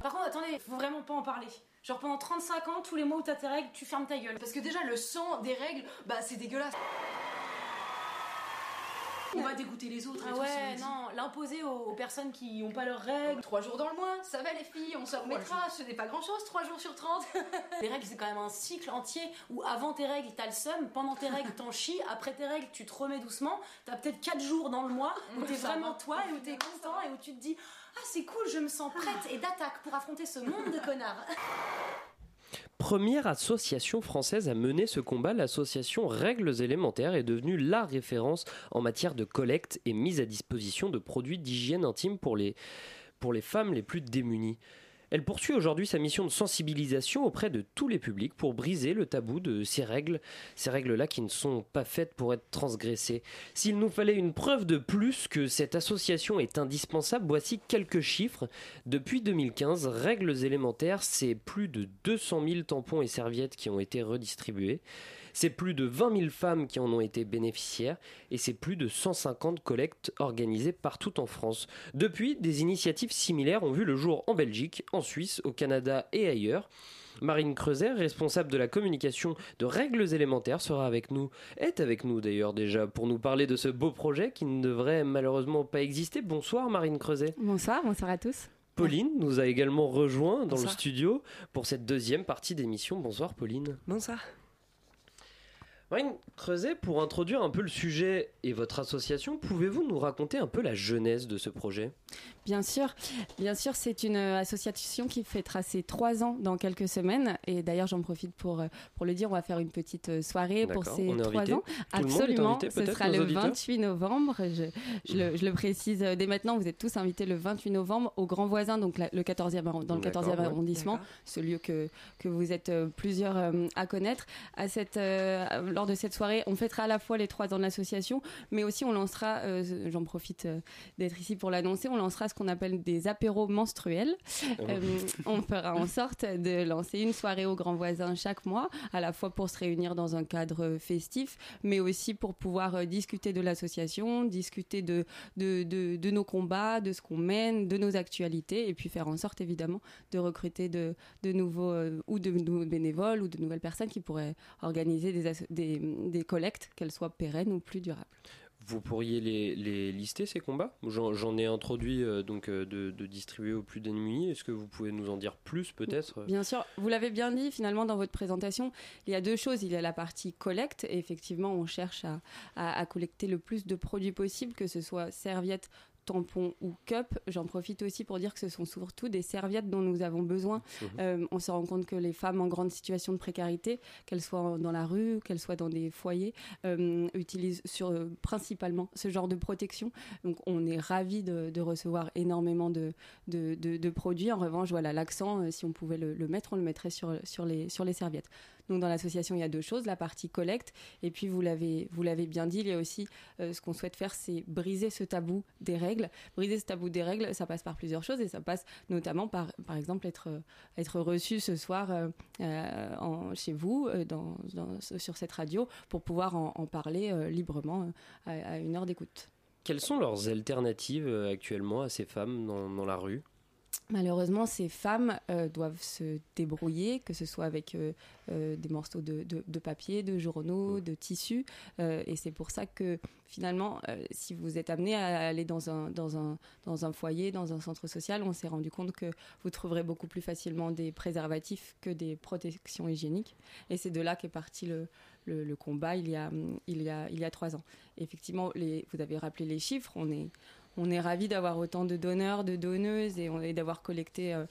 Par contre, attendez, faut vraiment pas en parler. Genre pendant 35 ans, tous les mois où t'as tes règles, tu fermes ta gueule. Parce que déjà, le sang des règles, bah c'est dégueulasse. On va dégoûter les autres. Ah ouais, non, l'imposer aux, aux personnes qui n'ont pas leurs règles. Trois jours dans le mois, ça va les filles, on s'en remettra, ce n'est pas grand chose, trois jours sur 30. Les règles, c'est quand même un cycle entier où avant tes règles, t'as le seum, pendant tes règles, t'en chies, après tes règles, tu te remets doucement. T'as peut-être 4 jours dans le mois où t'es vraiment toi et où t'es content et où tu te dis Ah, c'est cool, je me sens prête et d'attaque pour affronter ce monde de connards. Première association française à mener ce combat, l'association Règles élémentaires est devenue la référence en matière de collecte et mise à disposition de produits d'hygiène intime pour les, femmes les plus démunies. Elle poursuit aujourd'hui sa mission de sensibilisation auprès de tous les publics pour briser le tabou de ces règles, ces règles-là qui ne sont pas faites pour être transgressées. S'il nous fallait une preuve de plus que cette association est indispensable, voici quelques chiffres. Depuis 2015, Règles élémentaires, c'est plus de 200 000 tampons et serviettes qui ont été redistribués. C'est plus de 20 000 femmes qui en ont été bénéficiaires et c'est plus de 150 collectes organisées partout en France. Depuis, des initiatives similaires ont vu le jour en Belgique, en Suisse, au Canada et ailleurs. Marine Creuset, responsable de la communication de Règles élémentaires, sera avec nous, est avec nous d'ailleurs déjà, pour nous parler de ce beau projet qui ne devrait malheureusement pas exister. Bonsoir Marine Creuset. Bonsoir, bonsoir à tous. Pauline nous a également rejoint dans Bonsoir. le studio pour cette deuxième partie d'émission. Bonsoir Pauline. Bonsoir. Marine Creuset, pour introduire un peu le sujet et votre association, pouvez-vous nous raconter un peu la genèse de ce projet? Bien sûr, bien sûr, c'est une euh, association qui fait tracer trois ans dans quelques semaines. Et d'ailleurs, j'en profite pour, euh, pour le dire, on va faire une petite euh, soirée pour ces trois ans. Tout le monde est Absolument, invité, ce sera le auditeurs? 28 novembre. Je, je le, je le précise dès maintenant, vous êtes tous invités le 28 novembre au Grand Voisin, donc la- le 14e, arron- dans le D'accord, 14e ouais. arrondissement, ce lieu que, que vous êtes plusieurs à connaître. À cette, euh, lors de cette soirée, on fêtera à la fois les trois ans de l'association, mais aussi on lancera, euh, j'en profite euh, d'être ici pour l'annoncer, on lancera ce qu'on appelle des apéros menstruels. Oh. Euh, on fera en sorte de lancer une soirée au Grand Voisin chaque mois, à la fois pour se réunir dans un cadre festif, mais aussi pour pouvoir discuter de l'association, discuter de, de, de, de nos combats, de ce qu'on mène, de nos actualités, et puis faire en sorte évidemment de recruter de, de nouveaux ou de nouveaux bénévoles ou de nouvelles personnes qui pourraient organiser des, asso- des, des collectes, qu'elles soient pérennes ou plus durables. Vous pourriez les, les lister ces combats? J'en ai introduit euh, donc euh, de, de distribuer aux plus démunis. Est-ce que vous pouvez nous en dire plus peut-être? Bien sûr, vous l'avez bien dit finalement dans votre présentation, il y a deux choses. Il y a la partie collecte, et effectivement on cherche à, à- à collecter le plus de produits possible, que ce soit serviettes, tampons ou cups. J'en profite aussi pour dire que ce sont surtout des serviettes dont nous avons besoin. Mhm. Euh, on se rend compte que les femmes en grande situation de précarité, qu'elles soient dans la rue, qu'elles soient dans des foyers, euh, utilisent sur, euh, principalement ce genre de protection. Donc on est ravis de, de recevoir énormément de, de, de- de produits. En revanche, voilà, l'accent, si on pouvait le, le mettre, on le mettrait sur, sur, les, sur les serviettes. Donc dans l'association, il y a deux choses, la partie collecte, et puis vous l'avez, bien dit, il y a aussi euh, ce qu'on souhaite faire, c'est briser ce tabou des règles. Briser ce tabou des règles, ça passe par plusieurs choses, et ça passe notamment par, par exemple, être, euh, être reçu ce soir euh, chez vous, dans, sur cette radio, pour pouvoir en, parler librement à, à une heure d'écoute. Quelles sont leurs alternatives actuellement à ces femmes dans, dans la rue? Malheureusement, ces femmes euh, doivent se débrouiller, que ce soit avec euh, euh, des morceaux de, de- de papier, de journaux, de tissus. et c'est pour ça que finalement, si vous êtes amené à aller dans un, dans, un, dans un foyer, dans un centre social, on s'est rendu compte que vous trouverez beaucoup plus facilement des préservatifs que des protections hygiéniques. Et c'est de là qu'est parti le, le, le combat il y, a, il, y a, il y a trois ans. Effectivement, les, vous avez rappelé les chiffres, on est on est ravis d'avoir autant de donneurs, de donneuses et, d'avoir collecté euh,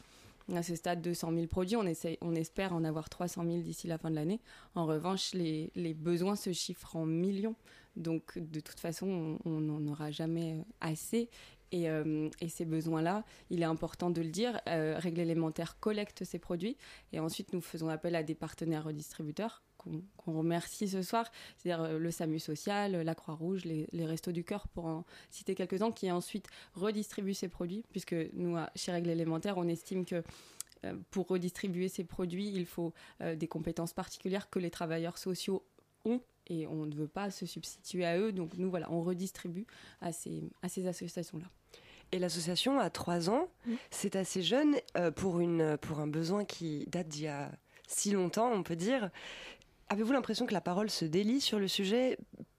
à ce stade 200 000 produits. On, espère en avoir 300 000 d'ici la fin de l'année. En revanche, les, besoins se chiffrent en millions. Donc, de toute façon, on n'en aura jamais euh, assez. Et, euh, et ces besoins-là, il est important de le dire, Règle élémentaire collecte ces produits et ensuite nous faisons appel à des partenaires redistributeurs qu'on remercie ce soir, c'est-à-dire euh, le SAMU social, la Croix-Rouge, les, les Restos du Cœur pour en citer quelques-uns, qui ensuite redistribuent ces produits, puisque nous, chez Règle élémentaire, on estime que euh, pour redistribuer ces produits, il faut euh, des compétences particulières que les travailleurs sociaux ont et on ne veut pas se substituer à eux. Donc nous, voilà, on redistribue à ces, à ces associations-là. Et l'association a trois ans, c'est assez jeune euh, pour, une, pour un besoin qui date d'il y a si longtemps, on peut dire. Avez-vous l'impression que la parole se délie sur le sujet?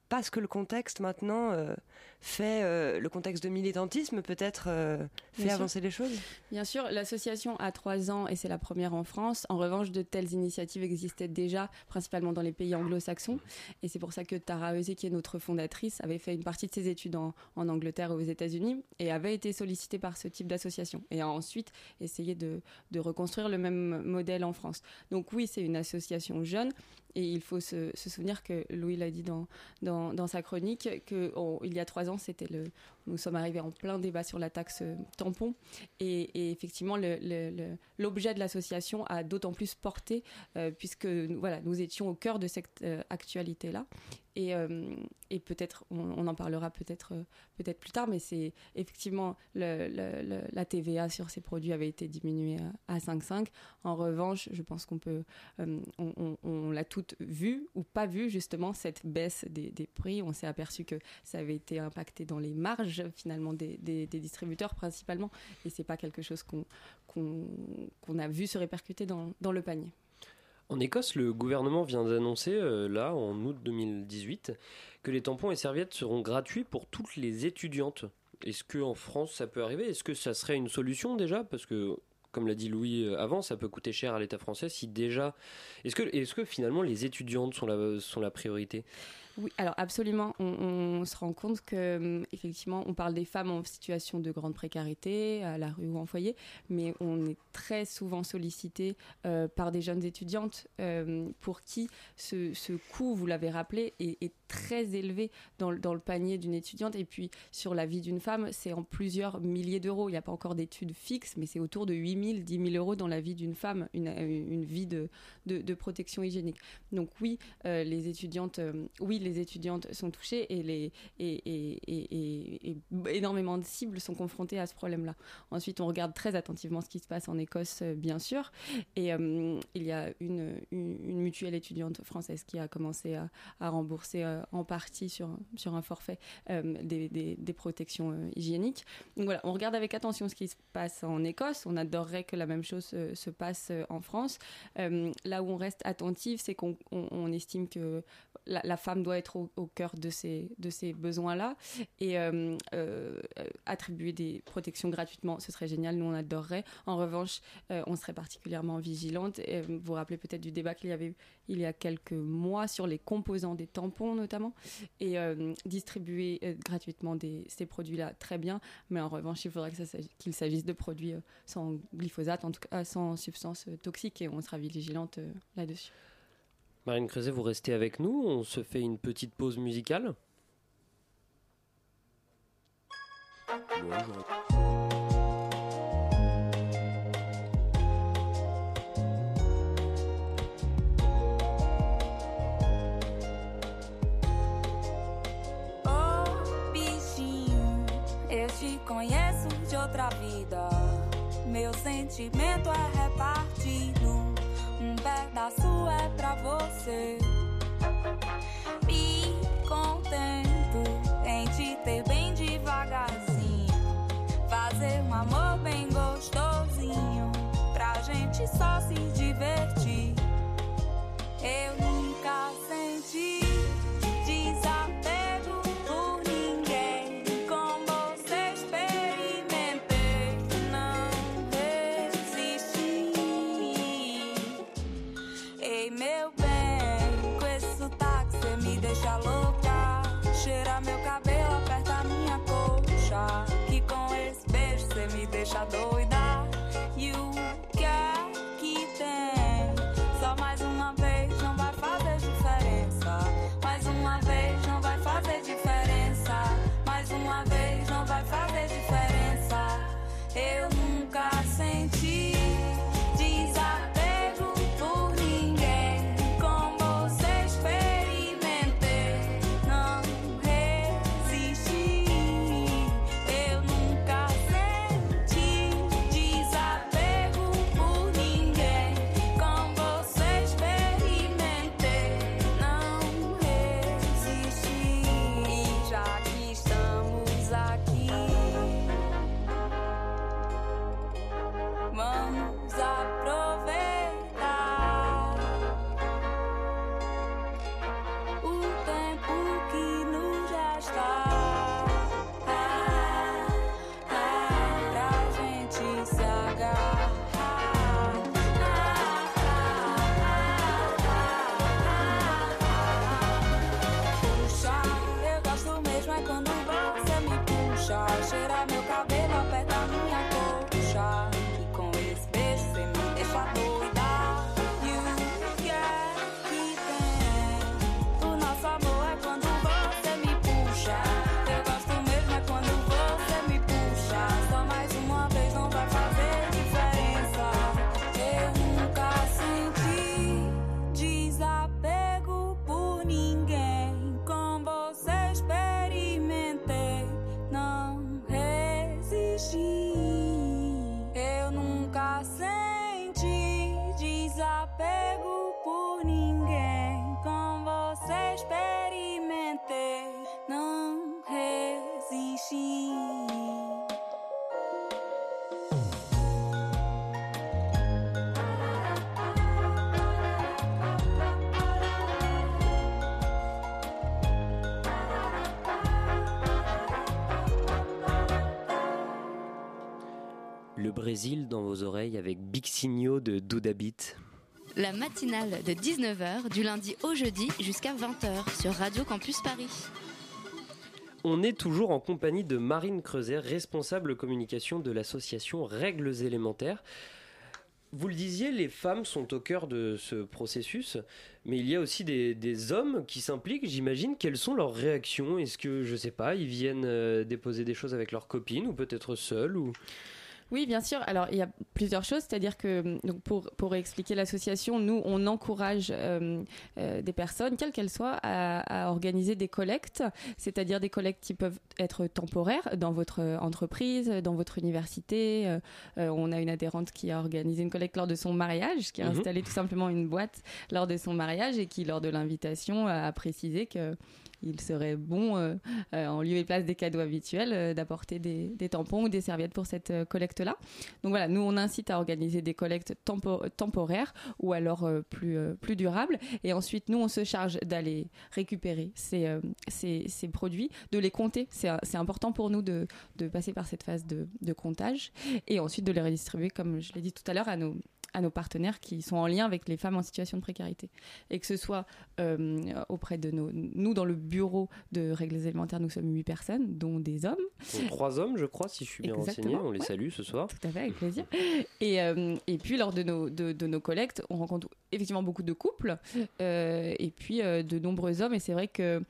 Parce que le contexte maintenant euh, fait, euh, le contexte de militantisme peut-être euh, fait Bien sûr. avancer les choses Bien sûr, l'association a trois ans et c'est la première en France. En revanche, de telles initiatives existaient déjà, principalement dans les pays anglo-saxons. Et c'est pour ça que Tara Eusé, qui est notre fondatrice, avait fait une partie de ses études en, en Angleterre et aux États-Unis et avait été sollicitée par ce type d'association. Et a ensuite essayé de, de reconstruire le même modèle en France. Donc oui, c'est une association jeune. Et il faut se, se souvenir que Louis l'a dit dans, dans, dans sa chronique, qu'il y a trois ans, c'était le, nous sommes arrivés en plein débat sur la taxe euh, tampon. Et, effectivement, l'objet de l'association a d'autant plus porté, euh, puisque voilà, nous étions au cœur de cette euh, actualité-là. Et, peut-être, on, en parlera peut-être peut-être plus tard, mais c'est effectivement la TVA sur ces produits avait été diminuée à, à 5,5. En revanche, je pense qu'on peut, on, l'a toute vu ou pas vu justement cette baisse des prix. On s'est aperçu que ça avait été impacté dans les marges finalement des, distributeurs principalement, et c'est pas quelque chose qu'on a vu se répercuter dans, le panier. En Écosse, le gouvernement vient d'annoncer, euh, là, en août 2018, que les tampons et serviettes seront gratuits pour toutes les étudiantes. Est-ce que en France ça peut arriver? Est-ce que ça serait une solution déjà? Parce que, comme l'a dit Louis euh, avant, ça peut coûter cher à l'État français si déjà. Est-ce que, finalement les étudiantes sont la priorité? Oui, alors absolument, on, se rend compte que hum, effectivement, on parle des femmes en situation de grande précarité, à la rue ou en foyer, mais on est très souvent sollicité euh, par des jeunes étudiantes euh, pour qui ce, coût, vous l'avez rappelé, est, très élevé dans, le- panier d'une étudiante. Et puis sur la vie d'une femme, c'est en plusieurs milliers d'euros. Il n'y a pas encore d'études fixes, mais c'est autour de 8 000, 10 000 euros dans la vie d'une femme, une, vie de, protection hygiénique. Donc oui, euh, les étudiantes, oui, les étudiantes sont touchées et, les, énormément de cibles sont confrontées à ce problème-là. Ensuite, on regarde très attentivement ce qui se passe en Écosse, euh, bien sûr. Et euh, il y a une, une, mutuelle étudiante française qui a commencé à, à rembourser euh, en partie sur, sur un forfait des, protections hygiéniques. Donc voilà, on regarde avec attention ce qui se passe en Écosse. On adorerait que la même chose se passe en France. Là où on reste attentif, c'est qu'on on- on estime que la, la femme doit être au, cœur de ces, besoins-là. Et euh, euh, attribuer des protections gratuitement, ce serait génial, nous on adorerait. En revanche, euh, on serait particulièrement vigilante. Vous vous rappelez peut-être du débat qu'il y avait il y a quelques mois sur les composants des tampons notamment. Et distribuer gratuitement ces produits-là, très bien. Mais en revanche, il faudrait qu'il s'agisse de produits sans glyphosate, en tout cas sans substances toxiques. Et on sera vigilante là-dessus. Marine Creuset, vous restez avec nous. On se fait une petite pause musicale. Ô bichinho, eu te conheço de outra vida. Meu sentimento é repartido. Pedaço é pra você. Me contento em te ter bem devagarzinho. Fazer um amor bem gostosinho. Pra gente só se divertir. Eu nunca Brésil dans vos oreilles avec Big Signo de Doudabit. La matinale de 19h du lundi au jeudi jusqu'à 20h sur Radio Campus Paris. On est toujours en compagnie de Marine Creuset, responsable communication de l'association Règles élémentaires. Vous le disiez, les femmes sont au cœur de ce processus, mais il y a aussi des, des hommes qui s'impliquent, j'imagine. Quelles sont leurs réactions Est-ce que, je sais pas, ils viennent euh, déposer des choses avec leurs copines ou peut-être seuls ou... Oui, bien sûr. Alors, il y a plusieurs choses. C'est-à-dire que, donc, pour, pour expliquer l'association, nous, on encourage euh, euh, des personnes, quelles qu'elles soient, à, à organiser des collectes. C'est-à-dire des collectes qui peuvent être temporaires dans votre entreprise, dans votre université. Euh, euh, on a une adhérente qui a organisé une collecte lors de son mariage, qui a Mhm. installé tout simplement une boîte lors de son mariage et qui, lors de l'invitation, a précisé que il serait bon, euh, euh, en lieu et place des cadeaux habituels, euh, d'apporter des, tampons ou des serviettes pour cette collecte-là. Donc voilà, nous on incite à organiser des collectes tempo- temporaires ou alors plus, durables. Et ensuite, nous on se charge d'aller récupérer ces, produits, de les compter. C'est important pour nous de, passer par cette phase de comptage et ensuite de les redistribuer, comme je l'ai dit tout à l'heure, à nos à nos partenaires qui sont en lien avec les femmes en situation de précarité. Et que ce soit euh, auprès de nos... Nous, dans le bureau de règles élémentaires, nous sommes huit personnes, dont des hommes. Donc, Trois hommes, je crois, si je suis bien renseigné. On les ouais. salue ce soir. Tout à fait, avec plaisir. Et, euh, et puis, lors de nos, de, de nos collectes, on rencontre effectivement beaucoup de couples euh, et puis de nombreux hommes. Et c'est vrai que.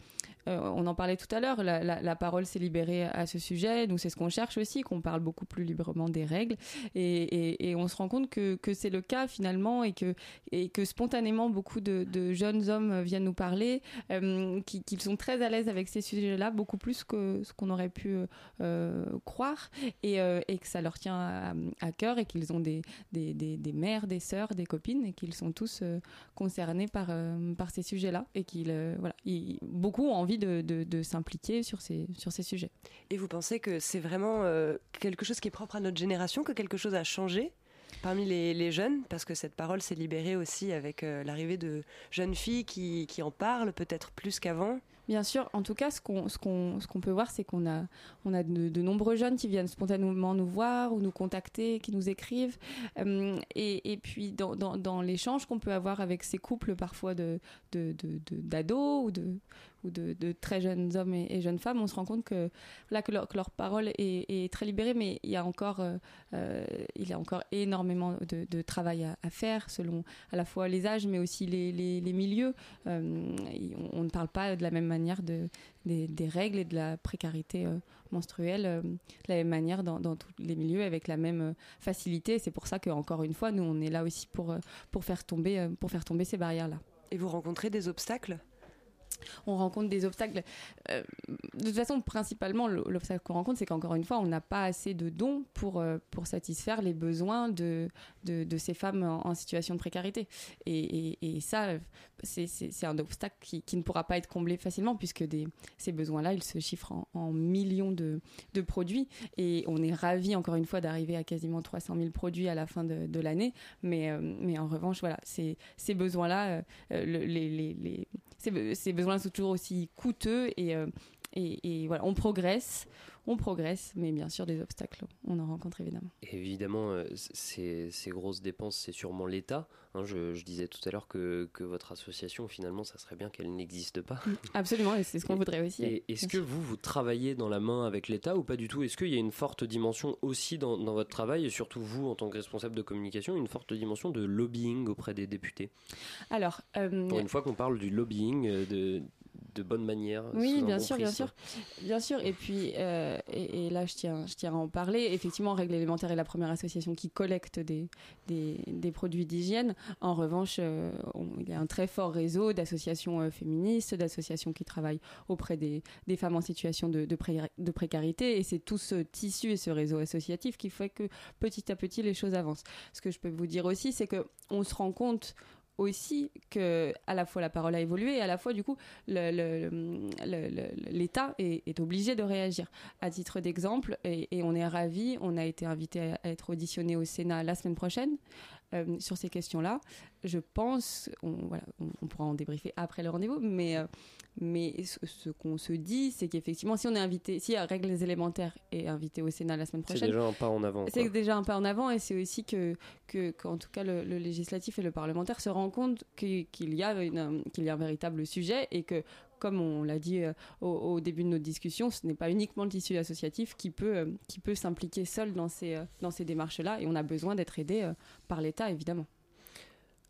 Euh, on en parlait tout à l'heure, la, la- parole s'est libérée à ce sujet. Nous, c'est ce qu'on cherche aussi, qu'on parle beaucoup plus librement des règles. Et, et- on se rend compte que, que c'est le cas finalement et que, et que spontanément, beaucoup de, de jeunes hommes viennent nous parler, euh, qui- qu'ils sont très à l'aise avec ces sujets-là, beaucoup plus que ce qu'on aurait pu euh, croire, et, et que ça leur tient à, cœur et qu'ils ont des, des, des, mères, des sœurs, des copines, et qu'ils sont tous concernés par, par ces sujets-là, et qu'ils voilà, beaucoup ont envie de, de, de s'impliquer sur ces, sur ces sujets. Et vous pensez que c'est vraiment euh, quelque chose qui est propre à notre génération, que quelque chose a changé parmi les, les jeunes? Parce que cette parole s'est libérée aussi avec euh, l'arrivée de jeunes filles qui, qui en parlent peut-être plus qu'avant. Bien sûr, en tout cas, ce qu'on ce qu'on ce qu'on peut voir, c'est qu'on a on a de, de nombreux jeunes qui viennent spontanément nous voir ou nous contacter, qui nous écrivent, Euh, et, et puis dans, dans, dans l'échange qu'on peut avoir avec ces couples parfois de de de- de- d'ados ou de ou de, très jeunes hommes et, jeunes femmes, on se rend compte que là que leur, parole est, très libérée, mais il y a encore euh, euh, il y a encore énormément de, travail à, faire selon à la fois les âges, mais aussi les, milieux. Euh, on, ne parle pas de la même manière de, des, règles et de la précarité menstruelle de la même manière dans, tous les milieux avec la même facilité. C'est pour ça que encore une fois, nous on est là aussi pour pour faire tomber pour faire tomber ces barrières là. Et vous rencontrez des obstacles? On rencontre des obstacles. Euh, de toute façon, principalement, le- l'obstacle qu'on rencontre, c'est qu'encore une fois, on n'a pas assez de dons pour, euh, pour satisfaire les besoins de, de, ces femmes en, situation de précarité. Et, et, ça, c'est- un obstacle qui, qui ne pourra pas être comblé facilement, puisque ces besoins-là, ils se chiffrent en, millions de, de produits. Et on est ravis, encore une fois, d'arriver à quasiment 300 000 produits à la fin de, l'année. Mais, euh, mais en revanche, voilà, ces, besoins-là, le- les, les, les- ces, be- ces besoins sont toujours aussi coûteux et, euh, et, et voilà, on progresse, on progresse, mais bien sûr des obstacles, on en rencontre évidemment. Évidemment, euh, ces, ces grosses dépenses, c'est sûrement l'État. hein. je, je disais tout à l'heure que, que votre association, finalement, ça serait bien qu'elle n'existe pas. Absolument, et c'est ce qu'on voudrait aussi. Est-ce que vous, vous travaillez dans la main avec l'État ou pas du tout? Est-ce qu'il y a une forte dimension aussi dans, dans votre travail, et surtout vous, en tant que responsable de communication, une forte dimension de lobbying auprès des députés? Alors, euh, Pour une fois qu'on parle du lobbying euh, de, de bonne manière. Oui, bien bon sûr, bien sûr, bien sûr. Et puis, euh, et, et là, je tiens, je tiens à en parler. Effectivement, Règle élémentaire est la première association qui collecte des, des, des produits d'hygiène. En revanche, euh, on- il y a un très fort réseau d'associations euh, féministes, d'associations qui travaillent auprès des, des femmes en situation de, de, pré- de précarité. Et c'est tout ce tissu et ce réseau associatif qui fait que petit à petit, les choses avancent. Ce que je peux vous dire aussi, c'est que on se rend compte aussi que à la fois la parole a évolué et à la fois du coup l'État est, obligé de réagir. À titre d'exemple, et, on est ravis, on a été invité à être auditionné au Sénat la semaine prochaine euh, sur ces questions-là. Je pense, on, voilà, on, on pourra en débriefer après le rendez-vous, mais, euh, mais ce, ce qu'on se dit, c'est qu'effectivement, si on est invité, si Règles élémentaires est invité au Sénat la semaine C'est prochaine, déjà un pas en avant. c'est déjà un pas en avant et c'est aussi que, que qu'en tout cas le, le législatif et le parlementaire se rendent compte qu'il y a une, qu'il y a un véritable sujet et que comme on l'a dit euh, au, début de notre discussion, ce n'est pas uniquement le tissu associatif qui peut, euh, qui peut s'impliquer seul dans ces, euh, dans ces démarches-là et on a besoin d'être aidé par l'État évidemment.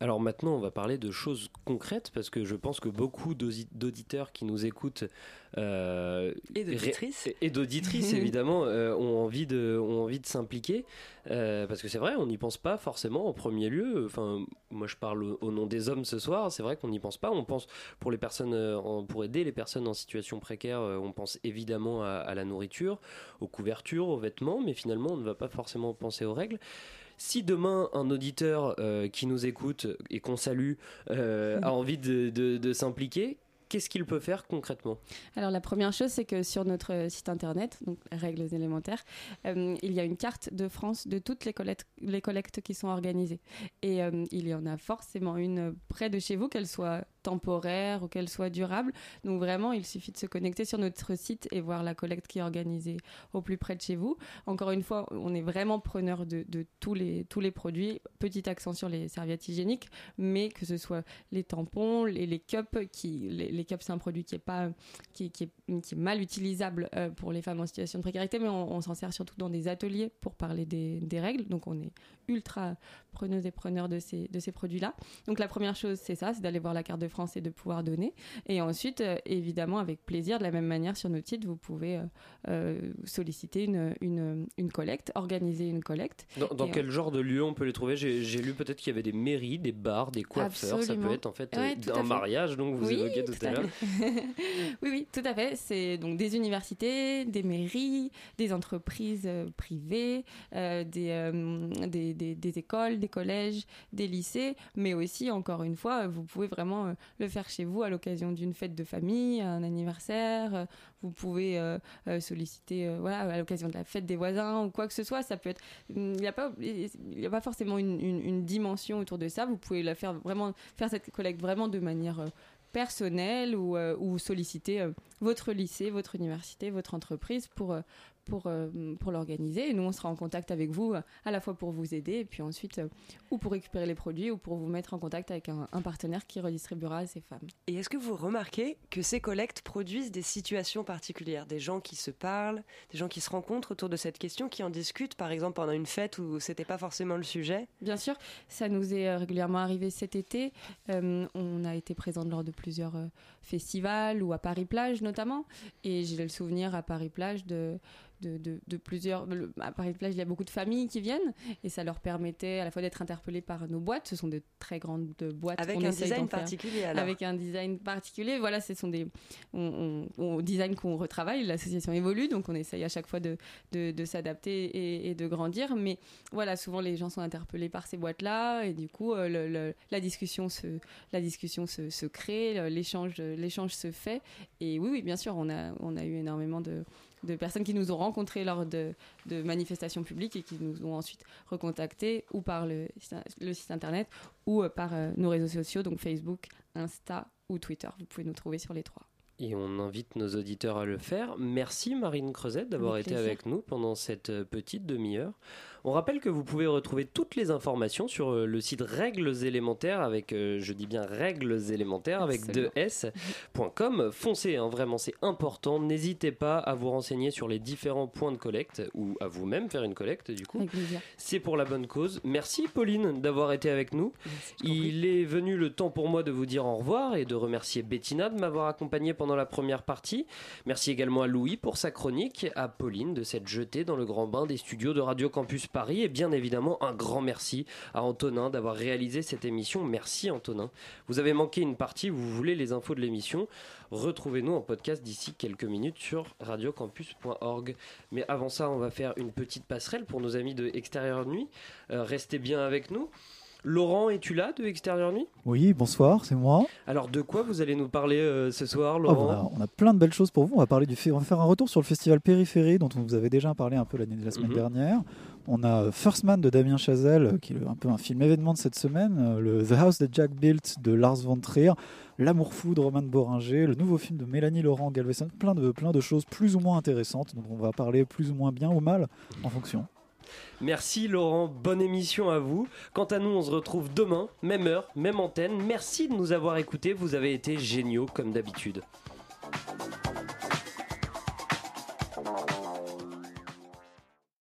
Alors maintenant, on va parler de choses concrètes parce que je pense que beaucoup d'auditeurs qui nous écoutent euh, Et d'auditrices. ré- et d'auditrices évidemment euh, ont envie de ont envie de s'impliquer euh, parce que c'est vrai, on n'y pense pas forcément en premier lieu. Enfin, moi je parle au, au nom des hommes ce soir. C'est vrai qu'on n'y pense pas. On pense pour les personnes pour aider les personnes en situation précaire. on pense évidemment à, à la nourriture, aux couvertures, aux vêtements, mais finalement on ne va pas forcément penser aux règles. Si demain un auditeur euh, qui nous écoute et qu'on salue euh, a envie de, de- de s'impliquer, qu'est-ce qu'il peut faire concrètement Alors la première chose, c'est que sur notre site internet, donc règles élémentaires, euh, il y a une carte de France de toutes les collectes, les collectes qui sont organisées. Et euh, il y en a forcément une près de chez vous, qu'elle soit temporaire ou qu'elle soit durable. Donc vraiment, il suffit de se connecter sur notre site et voir la collecte qui est organisée au plus près de chez vous. Encore une fois, on est vraiment preneur de, tous, les, tous les produits. Petit accent sur les serviettes hygiéniques, mais que ce soit les tampons, les, les cups, qui, les cups c'est un produit qui est, pas, qui, est, mal utilisable euh, pour les femmes en situation de précarité, mais on, on s'en sert surtout dans des ateliers pour parler des, des règles. Donc on est ultra preneuses et preneurs de ces, de ces produits-là. Donc la première chose, c'est ça, c'est d'aller voir la carte de France et de pouvoir donner. Et ensuite, euh, évidemment, avec plaisir, de la même manière, sur notre site, vous pouvez euh, euh, solliciter une, une, une collecte, organiser une collecte. Dans, euh, quel genre de lieu on peut les trouver? J'ai lu peut-être qu'il y avait des mairies, des bars, des coiffeurs. Absolument. Ça peut être en fait Ouais, un fait. mariage, donc vous Oui, évoquiez tout tout à l'heure. oui, oui, tout à fait. C'est donc des universités, des mairies, des entreprises privées, euh, des, des, des- écoles, des collèges, des lycées, mais aussi, encore une fois, vous pouvez vraiment euh, le faire chez vous à l'occasion d'une fête de famille, un anniversaire. euh, Vous pouvez euh, solliciter voilà, à l'occasion de la fête des voisins ou quoi que ce soit. Ça peut être. Il n'y a, pas- a pas forcément une, dimension autour de ça. Vous pouvez la faire vraiment faire cette collecte vraiment de manière euh, personnelle ou, solliciter votre lycée, votre université, votre entreprise pour, pour, euh, pour l'organiser. Et nous, on sera en contact avec vous à la fois pour vous aider et puis ensuite euh, ou pour récupérer les produits ou pour vous mettre en contact avec un, un partenaire qui redistribuera à ces femmes. Et est-ce que vous remarquez que ces collectes produisent des situations particulières? Des gens qui se parlent, des gens qui se rencontrent autour de cette question, qui en discutent, par exemple pendant une fête où c'était pas forcément le sujet? Bien sûr, ça nous est euh, régulièrement arrivé cet été. Euh, on a été présente lors de plusieurs festivals ou à Paris-Plage notamment. Et j'ai le souvenir à Paris-Plage de, de, de- de plusieurs. À Paris-Plage, il y a beaucoup de familles qui viennent et ça leur permettait à la fois d'être interpellés par nos boîtes. Ce sont de très grandes boîtes. Avec un design particulier, alors. Avec un design particulier. Voilà, ce sont des on, on- on- design qu'on retravaille. L'association évolue, donc on essaye à chaque fois de, de, s'adapter et, et de grandir. Mais voilà, souvent les gens sont interpellés par ces boîtes-là et du coup, euh, le- le- la discussion se, la discussion se, se crée, l'échange, l'échange se fait. Et oui, oui, bien sûr, on a, on a eu énormément de de personnes qui nous ont rencontrés lors de, de manifestations publiques et qui nous ont ensuite recontactés ou par le, le site internet ou euh, par euh, nos réseaux sociaux, donc Facebook, Insta ou Twitter. Vous pouvez nous trouver sur les trois. Et on invite nos auditeurs à le faire. Merci Marine Creuset d'avoir été avec nous pendant cette euh, petite demi-heure. On rappelle que vous pouvez retrouver toutes les informations sur euh, le site Règles élémentaires avec, euh, je dis bien Règles élémentaires avec Absolument. 2s.com. Foncez, hein, vraiment c'est important. N'hésitez pas à vous renseigner sur les différents points de collecte ou à vous-même faire une collecte du coup. C'est pour la bonne cause. Merci Pauline d'avoir été avec nous. Il est venu le temps pour moi de vous dire au revoir et de remercier Bettina de m'avoir accompagné pendant la première partie. Merci également à Louis pour sa chronique, à Pauline de s'être jetée dans le grand bain des studios de Radio Campus Paris et bien évidemment un grand merci à Antonin d'avoir réalisé cette émission. Merci Antonin. Vous avez manqué une partie, vous voulez les infos de l'émission, retrouvez-nous en podcast d'ici quelques minutes sur radiocampus.org. Mais avant ça, on va faire une petite passerelle pour nos amis de Extérieur Nuit. Euh, restez bien avec nous. Laurent, es-tu là de Extérieur Nuit? Oui, bonsoir, c'est moi. Alors de quoi vous allez nous parler euh, ce soir, Ah, Laurent? on, a, on a plein de belles choses pour vous. On va, parler du, on va faire un retour sur le festival Périphérie dont on vous avait déjà parlé un peu la semaine Mhm. dernière. On a First Man de Damien Chazelle, qui est un peu un film événement de cette semaine, euh, le The House that Jack Built de Lars von Trier, L'amour fou de Roman Boringer, le nouveau film de Mélanie Laurent Galveston, plein de, plein de choses plus ou moins intéressantes dont on va parler plus ou moins bien ou mal en fonction. Merci Laurent, bonne émission à vous. Quant à nous, on se retrouve demain, même heure, même antenne. Merci de nous avoir écoutés, vous avez été géniaux comme d'habitude.